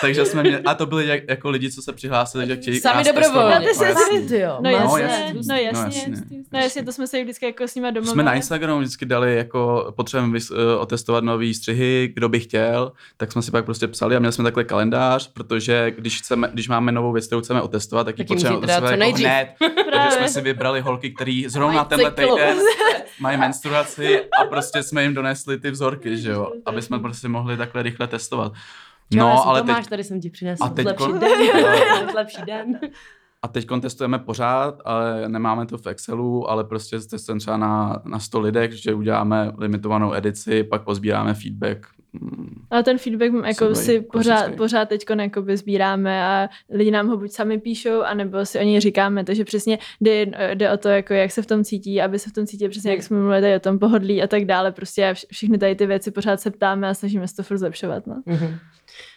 takže jsme měli, a to byli jak, jako lidi, co se přihlásili, že chtějí Sami dobrovolně. No, No, jasně. Jo, No má- jasně, no No jasně, no jasně, to jsme se vždycky jako s nima domluvili. Jsme na Instagramu vždycky dali jako potřebujeme vys- eh, otestovat nový střihy, kdo by chtěl, tak jsme si pak prostě psali a měli jsme takhle kalendář, protože když, chceme, když máme novou věc, kterou chceme otestovat, tak dát otestovat co jako nejdřív. hned. Takže Právě. jsme si vybrali holky, které zrovna Mají tenhle cyklus. týden mají menstruaci a prostě jsme jim donesli ty vzorky, že jo, aby jsme prostě mohli takhle rychle testovat. Jo, No, jsem ale Tomáš, teď, tady jsem ti přinesl A teď lepší kon- den. lepší den. a teď testujeme pořád, ale nemáme to v Excelu, ale prostě testujeme třeba na, na 100 lidech, že uděláme limitovanou edici, pak pozbíráme feedback. Mm, Ale ten feedback jako si pořád, pořád teď sbíráme a lidi nám ho buď sami píšou, anebo si o něj říkáme, takže přesně jde, jde o to, jako jak se v tom cítí, aby se v tom cítí přesně, jak jsme mluvili tady o tom pohodlí a tak dále. Prostě vš- všechny tady ty věci pořád se ptáme a snažíme se to furt zlepšovat. No. Mhm.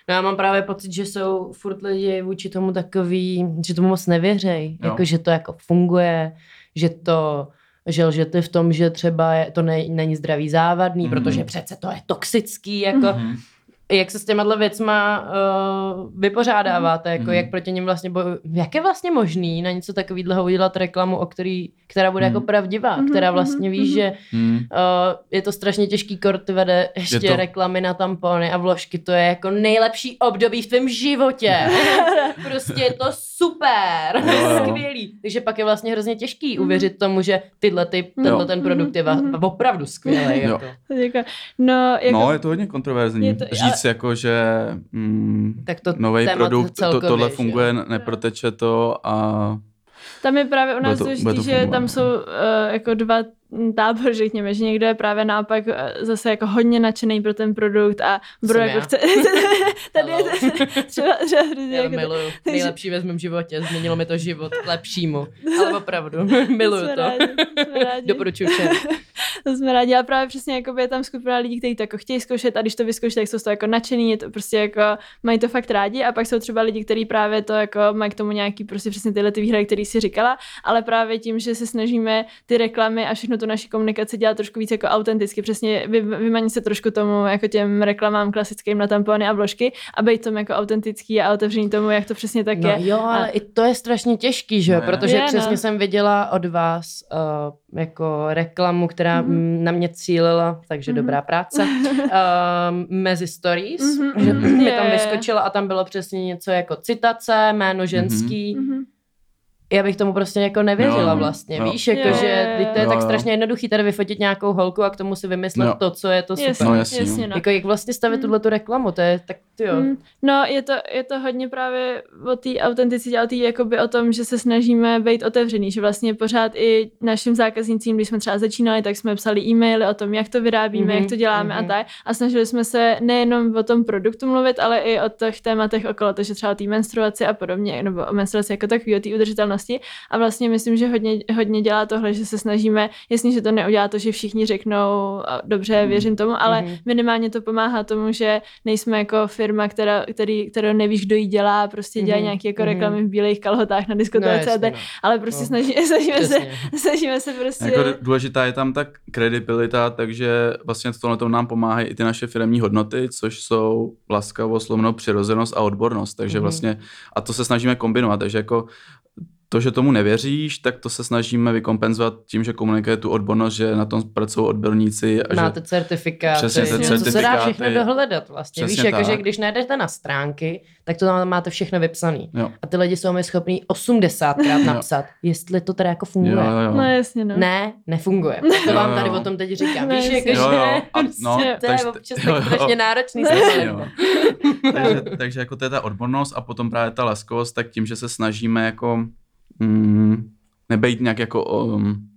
No já mám právě pocit, že jsou furt lidi vůči tomu takový, že tomu moc nevěřej. Jako, že to jako funguje, že to že lžete v tom, že třeba je, to ne, není zdravý závadný, Mhm. protože přece to je toxický, jako Mhm. jak se s těma věcma uh, vypořádáváte, jako Mhm. jak proti ním vlastně boju, jak je vlastně možný na něco takového udělat reklamu, o který, která bude Mhm. jako pravdivá, Mhm, která mhm, vlastně víš, mhm. že. Uh, je to strašně těžký kort, vede ještě Je to- reklamy na tampony a vložky, to je jako nejlepší období v tvém životě. prostě je to super, Jo, jo. skvělý. Takže pak je vlastně hrozně těžký uvěřit tomu, že tyhle ty, tenhle Jo. ten produkt je va- Mhm. opravdu skvělý. Jo. Jako. Jako, no, jako, No, je to hodně kontroverzní. Je to- Říct jako, že mm, Tak to nový produkt, to, celkově, tohle že funguje, jo. neproteče to a Tam je právě u nás to- to že tam jsou uh, jako dva tábory, řekněme, že někdo je právě naopak eh, zase jako hodně nadšený pro ten produkt a bro Jsem jako já. chce, tady je třeba, třeba hrozně Já jako to miluju. takže- Nejlepší ve mém životě. Změnilo mi to život k lepšímu. Ale opravdu. Miluju jsme to. Rádi, jsme rádi. Doporučuji všem. To jsme rádi, ale právě přesně jako je tam skupina lidí, kteří to jako chtějí zkoušet a když to vyzkouší, tak jsou z toho jako nadšený, je to prostě jako mají to fakt rádi a pak jsou třeba lidi, kteří právě to jako mají k tomu nějaký prostě přesně tyhle ty výhrady, které si říkala, ale právě tím, že se snažíme ty reklamy a všechno tu naši komunikaci dělat trošku víc jako autenticky, přesně vy, vymanit se trošku tomu jako těm reklamám klasickým na tampony a vložky a být tomu jako autentický a otevřený tomu, jak to přesně tak No je. jo, ale i to je strašně těžký, že jo, Ne. protože Je, no. přesně jsem viděla od vás uh, jako reklamu, která mm. na mě cílila, takže Mhm. dobrá práce, uh, mezi stories, Mhm, že mhm. mi tam vyskočila a tam bylo přesně něco jako citace, jméno ženský, Mhm. Já bych tomu prostě jako nevěřila Jo. vlastně, Jo. víš, jako Jo, že teď to je jo. tak strašně jednoduchý tady vyfotit nějakou holku a k tomu si vymyslet Jo. to, co je to super. Jasně, No, jasně, jasně, no. no. Jako jak vlastně stavit Mm. tuhle tu reklamu, to je tak, ty jo. Mm, No, je to, je to hodně právě o té autenticitě, o té jakoby o tom, že se snažíme být otevřený, že vlastně pořád i našim zákaznicím, když jsme třeba začínali, tak jsme psali e-maily o tom, jak to vyrábíme, Mhm, mm-hmm, jak to děláme mhm. a tak. A snažili jsme se nejenom o tom produktu mluvit, ale i o těch tématech okolo, takže třeba o té menstruaci a podobně, nebo o menstruaci jako takový, o té udržitelnosti. A vlastně myslím, že hodně, hodně dělá tohle, že se snažíme, jasně, že to neudělá to, že všichni řeknou, "A, dobře, věřím tomu, ale Mhm. minimálně to pomáhá tomu, že nejsme jako firma, která, který, kterou nevíš, kdo jí dělá, prostě dělají Mhm, nějaké jako mhm. reklamy v bílých kalhotách na diskotéce, jasně, tak, no. ale prostě No. snaží, snažíme, se, snažíme se prostě... Jako důležitá je tam tak kredibilita, takže vlastně v tomhle nám pomáhají i ty naše firmní hodnoty, což jsou laskavost, lomno, přirozenost a odbornost. Takže Mhm. vlastně, a to se snažíme kombinovat, takže jako to, že tomu nevěříš, tak to se snažíme vykompenzovat tím, že komunikuje tu odbornost, že na tom pracují odborníci a Máte že certifikáty, Přesně, ty co se dá certifikáty. všechno dohledat vlastně. Přesně Víš, jako, že tak. když najdete na stránky, tak to tam máte všechno vypsaný. jo, A ty lidi jsou mi schopní 80krát napsat, jestli to teda jako funguje. jo, jo. No jasně, no. Ne, nefunguje. To Jo, vám jo. tady o tom teď říkám. No, Víš, jasně. jako, Jo, že jo. A, no, to je občas tak strašně náročný. takže, takže jako to je ta odbornost a potom právě ta laskovost, tak tím, že se snažíme jako mm, nebejt nějak jako um,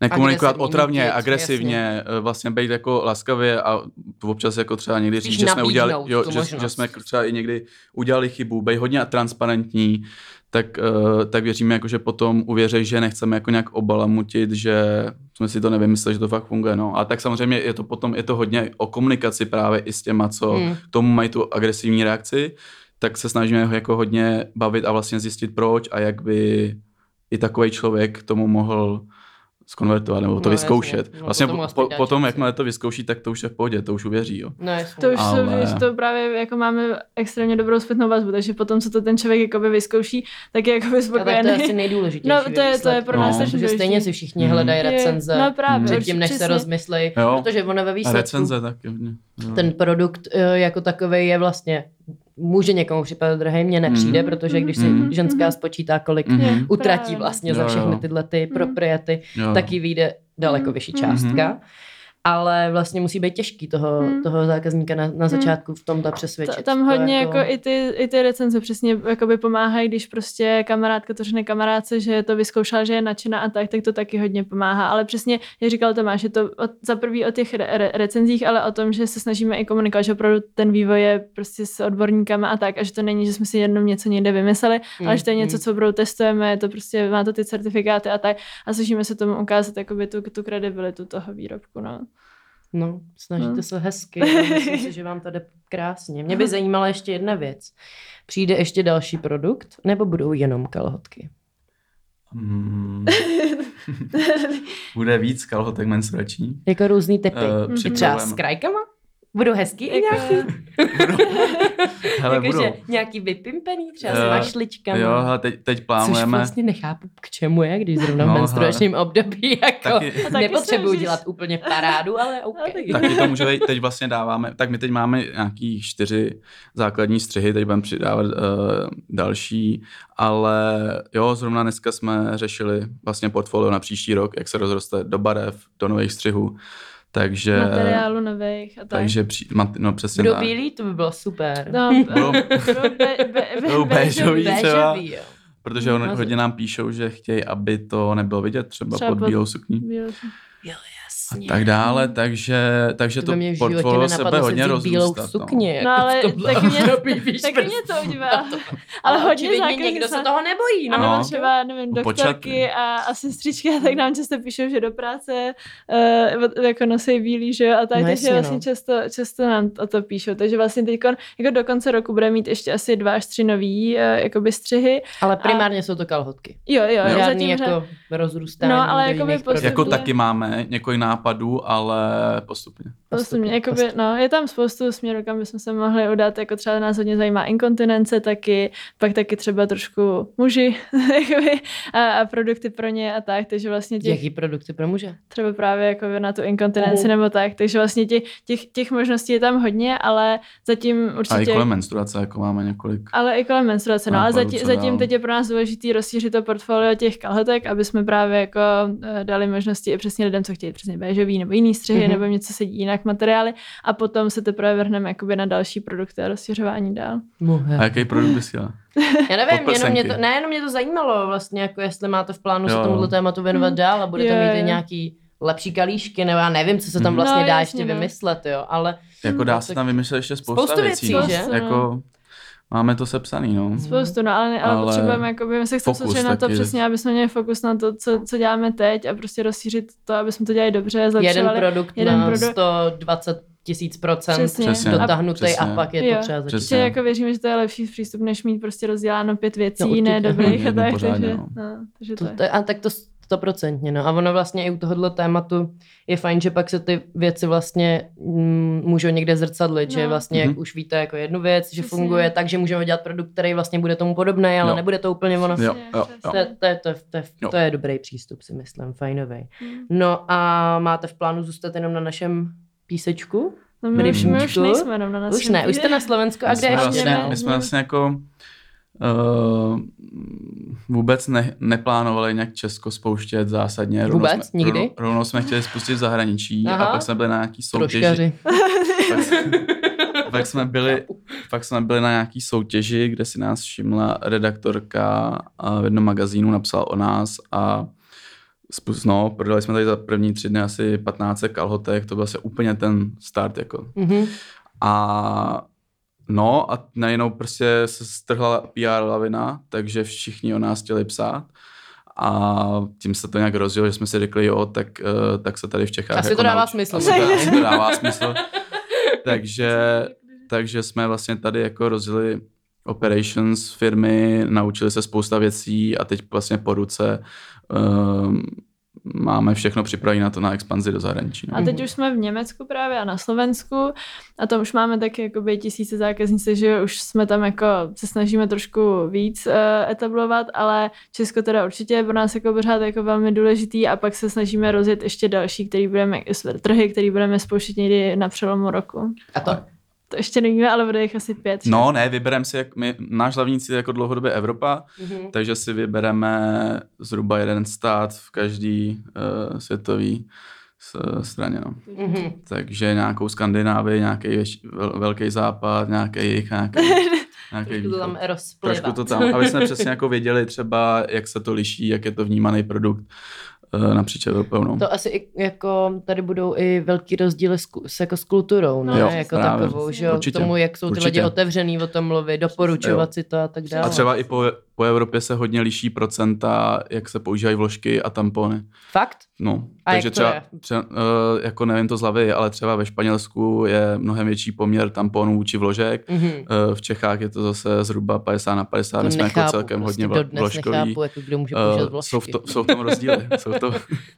nekomunikovat Agresivní, otravně, nutit, agresivně, eh, vlastně být jako laskavě a občas jako třeba někdy říct, že jsme udělali, jo, že, možnost. že jsme třeba i někdy udělali chybu, být hodně transparentní, tak, uh, tak věříme, jako, že potom uvěří, že nechceme jako nějak obalamutit, že jsme si to nevymysleli, že to fakt funguje. No. A tak samozřejmě je to potom je to hodně o komunikaci právě i s těma, co Hmm. k tomu mají tu agresivní reakci, tak se snažíme ho jako hodně bavit a vlastně zjistit proč a jak by i takový člověk tomu mohl skonvertovat nebo to No, vyzkoušet. jasně. No, vlastně potom po, dá potom, jakmile to vyzkouší, tak to už je v pohodě, to už uvěří. Jo. No, jasně. To už Ale- že to právě jako máme extrémně dobrou zpětnou vazbu, takže potom, co to ten člověk jakoby vyzkouší, tak je jakoby A tak to spokojený. je asi nejdůležitější. No, to je- to je pro nás no, Protože stejně si všichni Mhm. hledají recenze. No právě, Předtím, než se přesně. rozmyslej, Jo. protože ono ve A výsledku recenze taky ten produkt eh, jako takový je vlastně, může někomu připadat drahý, mně nepřijde, Mhm. protože když si Mhm. ženská spočítá, kolik Mhm. Je. utratí Právě. vlastně Jo, za všechny tyhle ty Mhm. propriety, Jo. tak jí vyjde daleko vyšší částka. Ale vlastně musí být těžký toho, Hmm. toho zákazníka na, na začátku v tomto přesvědčit. Ta- tam To hodně jako... i, ty, i ty recenze přesně jakoby pomáhají, když prostě kamarádka to řekne kamarádce, že to vyzkoušela, že je nadšená a tak, tak to taky hodně pomáhá. Ale přesně, jak říkal Tomáš, je to o, za prvý o těch re, re, recenzích, ale o tom, že se snažíme i komunikovat, že opravdu ten vývoj je prostě s odborníkama a tak, a že to není, že jsme si jenom něco někde vymysleli, Hmm, ale že to je něco, hmm. co opravdu testujeme, je to prostě má to ty certifikáty a tak a snažíme se tomu ukázat jakoby tu, tu kredibilitu toho výrobku. No. No, snažíte No. se hezky, ale myslím si, že vám to jde krásně. Mě by zajímala ještě jedna věc. Přijde ještě další produkt, nebo budou jenom kalhotky? Hmm. Bude víc kalhotek menstruační. Jako různý typy. Uh, Mhm. Třeba s krajkama? Budou hezký i nějaký? Hele, Jakože budou. nějaký vypimpený, třeba s Eh, mašličkama. Jo, hele, teď, teď Což plánujeme. vlastně nechápu, k čemu je, když zrovna v No, menstruačním období jako Taky- taky dělat úplně parádu, ale OK. Taky- Taky to může být, teď vlastně dáváme, tak my teď máme nějaký čtyři základní střihy, teď budeme přidávat uh, další, ale jo, zrovna dneska jsme řešili vlastně portfolio na příští rok, jak se rozroste do barev, do nových střihů, takže, Materiálu nových a tak. takže při, mat, no přesně Budou tak. bílý, to by bylo super. No, Budou- budou be, béžový. třeba. Béžový, jo. Protože on, No, hodně nám píšou, že chtějí, aby to nebylo vidět třeba, Třeba pod pod- bílou sukní. Bílou. Jo, A jasně. tak dále, takže, takže to to by mě v životě portfolio se nenapadlo bude si hodně vzít bílou rozrůstat. sukni. jako No, ale tomhle taky mě- Taky prostě. mě to udívá. Ale Ale hodně zákazníků někdo se toho nebojí, no. Ano, No. třeba, nevím, No, doktorky a, a sestřičky a tak nám často píšou, že do práce uh, jako nosí bílý, že jo, a tak, No, takže jasně, vlastně no. často, často nám o to píšou. Takže vlastně teď jako do konce roku bude mít ještě asi dva až tři nový uh, jakoby střihy. Ale primárně jsou to kalhotky. Jo, jo, jo Žádný zatím jako rozrůstání. No, ale postupně- produktů. Jako Postupně. taky máme několik nápadů, ale postupně. Postupně, jakoby, no, je tam spoustu směrů, kam bychom se mohli udat, jako třeba nás hodně zajímá inkontinence taky, pak taky třeba trošku muži jakoby, a, a, produkty pro ně a tak, takže vlastně těch, Jaký produkty pro muže? třeba právě jako na tu inkontinenci Mhm. nebo tak, takže vlastně těch, těch, těch možností je tam hodně, ale zatím A i určitě... kolem menstruace, jako máme několik. Ale i kolem menstruace, no, ale nápadů, zatím, zatím teď je pro nás důležité rozšířit to portfolio těch kalhotek, aby jsme právě jako eh, dali možnosti i přesně lidem, co chtějí přesně béžový nebo jiný střihy, Mhm. nebo něco sedí jinak materiály a potom se teprve vrhneme jakoby na další produkty a rozšiřování dál. Muhe. A jaký produkt bys chtěla? Já nevím, jenom mě, to, ne, jenom mě to zajímalo vlastně, jako jestli máte v plánu se Jo. tomuto tématu věnovat Hmm. dál a budete Jo, mít nějaký lepší kalíšky, nebo já nevím, co se tam Mhm. vlastně No, dá jasně, ještě no. vymyslet, jo, ale Jako dá No, se tam vymyslet ještě spousta Spoustu věcí. věcí, že? Spoustu, no. Jako máme to sepsaný, no. Spoustu, no, ale, ale, ale Ale potřebujeme, jakoby, my se chceme soustředit na to taky. přesně, aby jsme měli fokus na to, co, co děláme teď a prostě rozšířit to, aby jsme to dělali dobře, jeden zlepšovali. produkt jeden na produkt. 120 tisíc procent Přesně. Přesně. dotáhnutý a Přesně. pak je to Jo. třeba začít. Přesně. Že jako věříme, že to je lepší přístup, než mít prostě rozděláno pět věcí, No, no, ne dobrých a Jednu tak, pořádně, takže, no. no, takže To, to, je. to, a tak to stoprocentně, no. A ono vlastně i u tohohle tématu je fajn, že pak se ty věci vlastně mm, můžou někde zrcadlit, no. že vlastně, jak Mhm. už víte, jako jednu věc, že Přesně. funguje tak, že můžeme dělat produkt, který vlastně bude tomu podobný, ale Jo. nebude to úplně ono. Jo, jo. To, je, to, je, to, je, to, je, to je dobrý přístup, si myslím, fajnový. Hmm. No a máte v plánu zůstat jenom na našem písečku? No my, už, my už nejsme jenom na nás. Už ne, už jste na Slovensku a My kde jsme ještě vlastně, my jsme vlastně jako uh, vůbec ne, neplánovali nějak Česko spouštět zásadně. Rovnou Vůbec? Jsme, Nikdy? Rovnou, rovnou jsme chtěli spustit v zahraničí Aha. a pak jsme byli na nějaký soutěži. Troškaři. Pak, pak, jsme byli, pak jsme byli na nějaký soutěži, kde si nás všimla redaktorka a v jednom magazínu napsal o nás a spus- no, prodali jsme tady za první tři dny asi 15 kalhotek, to byl asi úplně ten start jako Mhm. a no a najednou prostě se strhla PR lavina, takže všichni o nás chtěli psát. A tím se to nějak rozjelo, že jsme si řekli, jo, tak, uh, tak se tady v Čechách... Asi jako to dává nauč- smysl. Asi to, asi to dává smysl. takže, takže jsme vlastně tady jako rozjeli operations firmy, naučili se spousta věcí a teď vlastně po ruce um, máme všechno připravené na to na expanzi do zahraničí. No. A teď už jsme v Německu právě a na Slovensku a tam už máme taky jakoby tisíce zákazníci, že už jsme tam jako se snažíme trošku víc uh, etablovat, ale Česko teda určitě je pro nás jako pořád jako velmi důležitý a pak se snažíme rozjet ještě další, který budeme, trhy, který budeme spouštět někdy na přelomu roku. A to? To ještě nevíme, ale bude jich asi pět. No ne, vybereme si, jak my, náš hlavní cíl je jako dlouhodobě Evropa, Mhm. takže si vybereme zhruba jeden stát v každý uh, světový s- straně. No. Mhm. Takže nějakou Skandinávii, nějaký vel, velký západ, nějaký jich, nějaký, nějaký Trošku to tam rozplivat. Trošku to tam, aby jsme přesně jako věděli třeba, jak se to liší, jak je to vnímaný produkt napříč Evropou. No. To asi i, jako tady budou i velký rozdíly s, s, jako s kulturou, ne? No, Jo, jako právě. takovou, že jo, Určitě. tomu, jak jsou ty Určitě. lidi otevřený o tom mluvit, doporučovat Jo. si to a tak dále. A třeba i po, po Evropě se hodně liší procenta, jak se používají vložky a tampony. Fakt? No, A takže jak to třeba, je? třeba uh, jako nevím to z hlavy, ale třeba ve Španělsku je mnohem větší poměr tamponů či vložek. Mhm. Uh, v Čechách je to zase zhruba 50 na 50, To my jsme jako nechápu, celkem prostě hodně vlo- vložkový. nechápu, jako kdo může Eh, vložky. jsou, v to, jsou v tom rozdíly. jsou, to,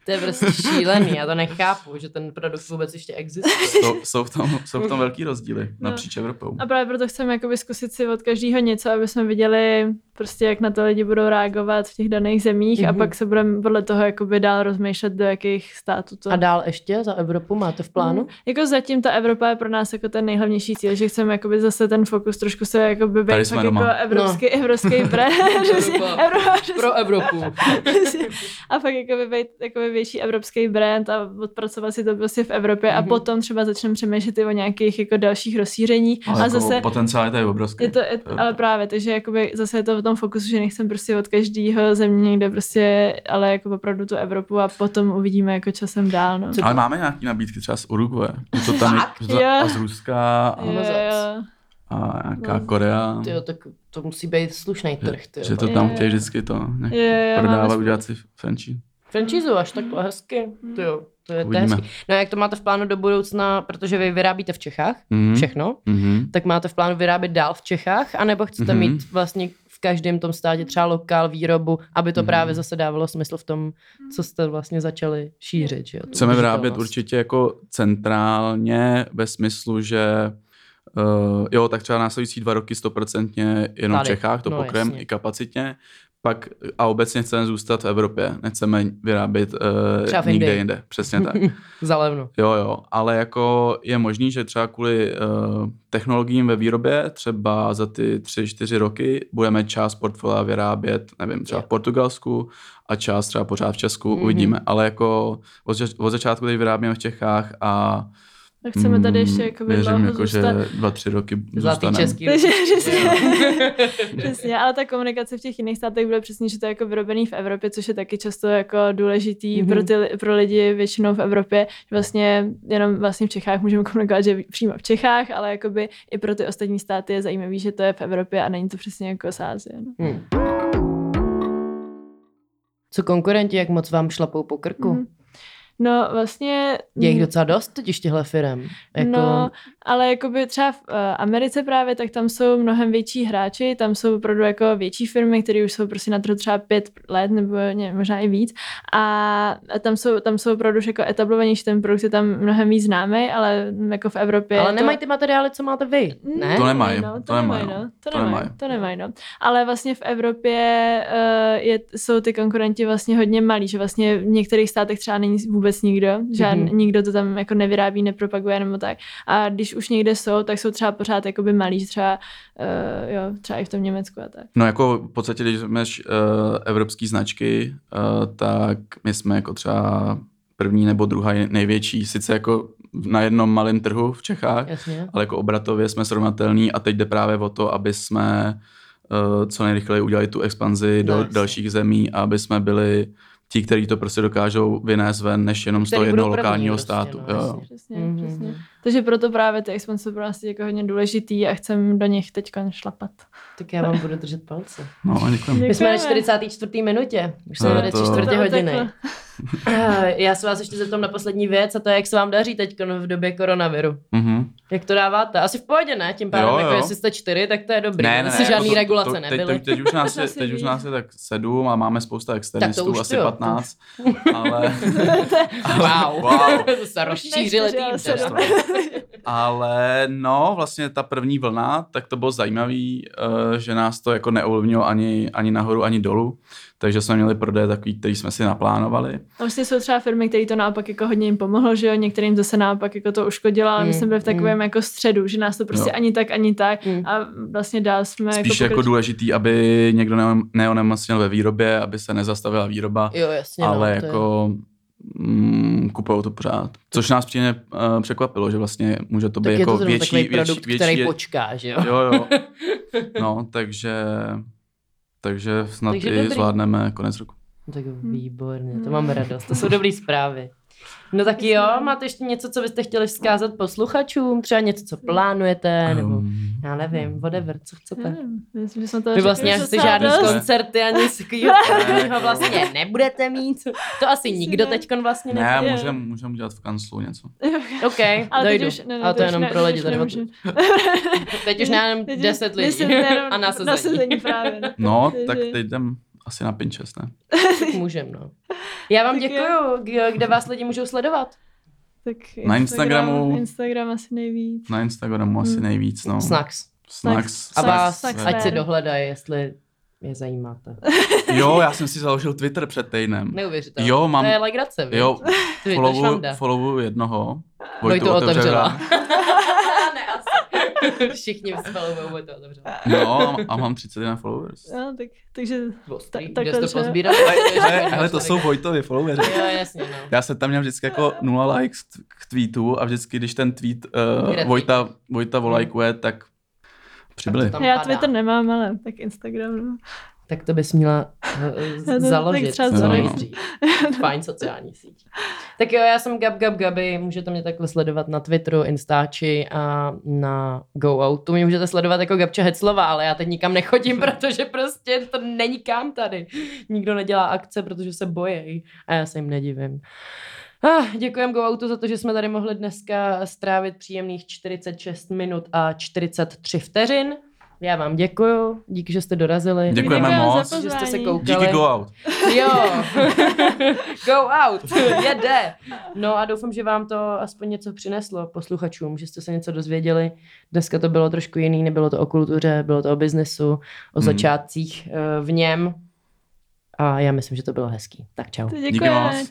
To je prostě šílený, já to nechápu, že ten produkt vůbec ještě existuje. jsou, jsou, v tom, jsou v tom velký rozdíly No. napříč Evropou. A právě proto chceme jakoby zkusit si od každého něco, aby jsme viděli prostě, jak na to lidi budou reagovat v těch daných zemích mm-hmm. a Mhm. pak se budeme podle toho jakoby dál rozmýšlet, do jakých států to... A dál ještě za Evropu máte v plánu? Mm. Jako zatím ta Evropa je pro nás jako ten nejhlavnější cíl, že chceme jakoby zase ten fokus trošku se jakoby být fakt doma. jako evropský, no. evropský brand. přesně, Evropa. Pro Evropu. A fakt jakoby být jakoby větší evropský brand a odpracovat si to prostě v Evropě a Mhm. potom třeba začneme přemýšlet i o nějakých jako dalších rozšíření Ale a jako zase potenciál je tady obrovský. je to, je, ale právě, takže jakoby zase je to v tom fokusu, že nechcem prostě od každého země někde prostě, ale jako opravdu tu Evropu a potom uvidíme jako časem dál, no. Ale máme nějaké nabídky třeba z Uruguay. Je to tam je, to, a z Ruska a, Jo, mazec. jo. a nějaká No. Korea. Tyjo, tak to musí být slušný trh. Tyjo. Že to tam chtějí vždycky to máme prodávat, udělat si franchise. Franchízu až takhle hezky. Tyjo, to je, to je hezky. No a jak to máte v plánu do budoucna, protože vy vyrábíte v Čechách Mhm. všechno, Mhm. tak máte v plánu vyrábět dál v Čechách, anebo chcete Mhm. mít vlastně každém tom státě třeba lokál výrobu, aby to Mhm. právě zase dávalo smysl v tom, co jste vlastně začali šířit. Že jo? Chceme vyrábět udržitelnost. určitě jako centrálně ve smyslu, že uh, jo, tak třeba následující dva roky stoprocentně jenom Tady. v Čechách, to No, pokrem jasně. i kapacitně. Pak a obecně chceme zůstat v Evropě, nechceme vyrábět uh, Třeba nikde Indii. jinde, přesně tak. Za levno. Jo, jo, ale jako je možný, že třeba kvůli uh, technologiím ve výrobě třeba za ty tři, čtyři roky budeme část portfolia vyrábět, nevím, třeba v Portugalsku a část třeba pořád v Česku, Mhm. mm-hmm. uvidíme. Ale jako od, od začátku teď vyrábíme v Čechách a Tak chceme tady ještě mm, jako věřím, jako, že dva, tři roky Zlatý zůstaneme. český. Takže ruk. přesně, přesně, ale ta komunikace v těch jiných státech bude přesně, že to je jako vyrobený v Evropě, což je taky často jako důležitý Mhm. mm-hmm. pro, ty, pro lidi většinou v Evropě. že Vlastně jenom vlastně v Čechách můžeme komunikovat, že přímo v Čechách, ale jakoby i pro ty ostatní státy je zajímavý, že to je v Evropě a není to přesně jako z Ázie. No. Hmm. Co konkurenti, jak moc vám šlapou po krku? Mhm. No vlastně... Je jich docela dost totiž těchto firm. Jako... No, ale jakoby třeba v uh, Americe právě, tak tam jsou mnohem větší hráči, tam jsou opravdu jako větší firmy, které už jsou prostě na trhu třeba pět let nebo ne, možná i víc a tam jsou, tam jsou opravdu už jako etablovanější, ten produkt je tam mnohem víc známý, ale jako v Evropě Ale je nemají to... ty materiály, co máte vy, ne? To nemají, no, to nemají, no. no. To To nemají, nemají. to nemají, no. Ale vlastně v Evropě uh, je, jsou ty konkurenti vlastně hodně malí, že vlastně v některých státech třeba není vůbec nikdo, že Mhm. mm-hmm. nikdo to tam jako nevyrábí, nepropaguje nebo tak. A když už někde jsou, tak jsou třeba pořád jakoby malí, třeba, uh, jo, třeba i v tom Německu a tak. No jako v podstatě, když máš uh, evropské značky, uh, tak my jsme jako třeba první nebo druhá největší, sice jako na jednom malém trhu v Čechách, Jasně. ale jako obratově jsme srovnatelní a teď jde právě o to, aby jsme uh, co nejrychleji udělali tu expanzi do Nice. dalších zemí a aby jsme byli ti, kteří to prostě dokážou vynést ven, než jenom z toho jednoho lokálního prostě, státu. no, jo, jasně. Přesně, Mhm. přesně. Takže proto právě ty expanse jsou pro nás teď jako hodně důležitý a chcem do nich teď šlapat. Tak já vám budu držet palce. No, děkujeme. My jsme na Děkujeme. 44. minutě. Už jsme No, tři čtvrtě To hodiny. uteklo. Eh, Já se vás ještě zeptám na poslední věc a to je, jak se vám daří teď v době koronaviru. Mhm. Jak to dáváte? Asi v pohodě, ne? Tím pádem, Jo, jako jo. jestli jste čtyři, tak to je dobrý. Ne, ne, Asi ne, žádný to- to- regulace to, nebyly. Teď, teď, teď, už nás je, teď už nás je tak sedm a máme spousta externistů, asi jo, to- 15, ale, Wow. Wow. to se rozšířili ale tým. ale no, vlastně ta první vlna, tak to bylo zajímavý, eh, že nás to jako neovlivnilo ani, ani nahoru, ani dolů, takže jsme měli prodeje takový, který jsme si naplánovali. A vlastně jsou třeba firmy, které to naopak jako hodně jim pomohlo, že jo, některým zase naopak jako to uškodilo, ale my Mm, jsme byli v takovém mm. jako středu, že nás to prostě Jo. ani tak, ani tak Mm. a vlastně dál jsme Spíš jako, jako, pokrač- důležitý, aby někdo ne- neonemocněl ve výrobě, aby se nezastavila výroba, Jo, jasně. ale no, to je- jako mm, kupují to pořád. Což nás příjemně uh, překvapilo, že vlastně může to být Tak je jako to větší, takový větší, produkt, větší, který je- počká, že jo? Jo, jo. No, takže, takže snad Takže i dobrý. zvládneme konec roku. Tak výborně, to mám radost, to jsou dobré zprávy. No tak jo, máte ještě něco, co byste chtěli vzkázat posluchačům? Třeba něco, co plánujete, nebo Um, já nevím, whatever, co chcete. Nevím, Myslím, že jsme to Vy vlastně asi žádný dost. koncerty ani takového vlastně nebudete mít. To asi nikdo ne. ne, teďkon vlastně ne. je. můžeme můžem udělat v kanclu něco. OK, Ale teď dojdu. už, ne, ne, Ale to teď je už jenom ne, pro teď lidi už tady. Teď už nám Teď už 10 lidí a na nasazení. sezení právě. no. Tak teď jdem asi na Pinchest, ne? Tak můžem, no. Já vám Tak děkuju, G- kde vás lidi můžou sledovat. Tak Na Instagramu. Instagram asi nejvíc. Na Instagramu asi Hmm. nejvíc, no. Snacks. Snacks. A vás, snacks ať si fair. dohledají, jestli je zajímáte. Jo, já jsem si založil Twitter před týdnem. Neuvěřitelné. Jo, mám- To je legrace? Jo, je followu, followu jednoho. Vojtu otevřela. ne, asi. Všichni spelujou Vojtu otevřela. No, a mám 31 followers. No, tak, takže Kde takhle to třeba. pozbíral? Ale, ale to jsou Vojtovi followers. Jo, jasně, no. Já jsem tam měl vždycky jako nula likes k tweetu a vždycky, když ten tweet uh, Vojta, Vojta volajkuje, tak přibyli. tam já. Twitter nemám, ale tak Instagram. No. Tak to bys měla uh, založit. tak třeba No. Fajn sociální síť. Tak jo, já jsem Gab Gab Gabi, můžete mě takhle sledovat na Twitteru, Instači a na GoOutu. Mě můžete sledovat jako Gabča Heclova, ale já teď nikam nechodím, protože prostě to není kam tady. Nikdo nedělá akce, protože se bojí a já se jim nedivím. Ah, děkujem GoOutu za to, že jsme tady mohli dneska strávit příjemných 46 minut a 43 vteřin. Já vám děkuju, díky, že jste dorazili. Děkujeme Děkujeme za moc. Že jste se koukali. Díky Go Out. Jo, go out, jede. No a doufám, že vám to aspoň něco přineslo posluchačům, že jste se něco dozvěděli. Dneska to bylo trošku jiný, nebylo to o kultuře, bylo to o biznesu, o Hmm. začátcích eh, v něm. A já myslím, že to bylo hezký. Tak čau. Děkujeme. moc.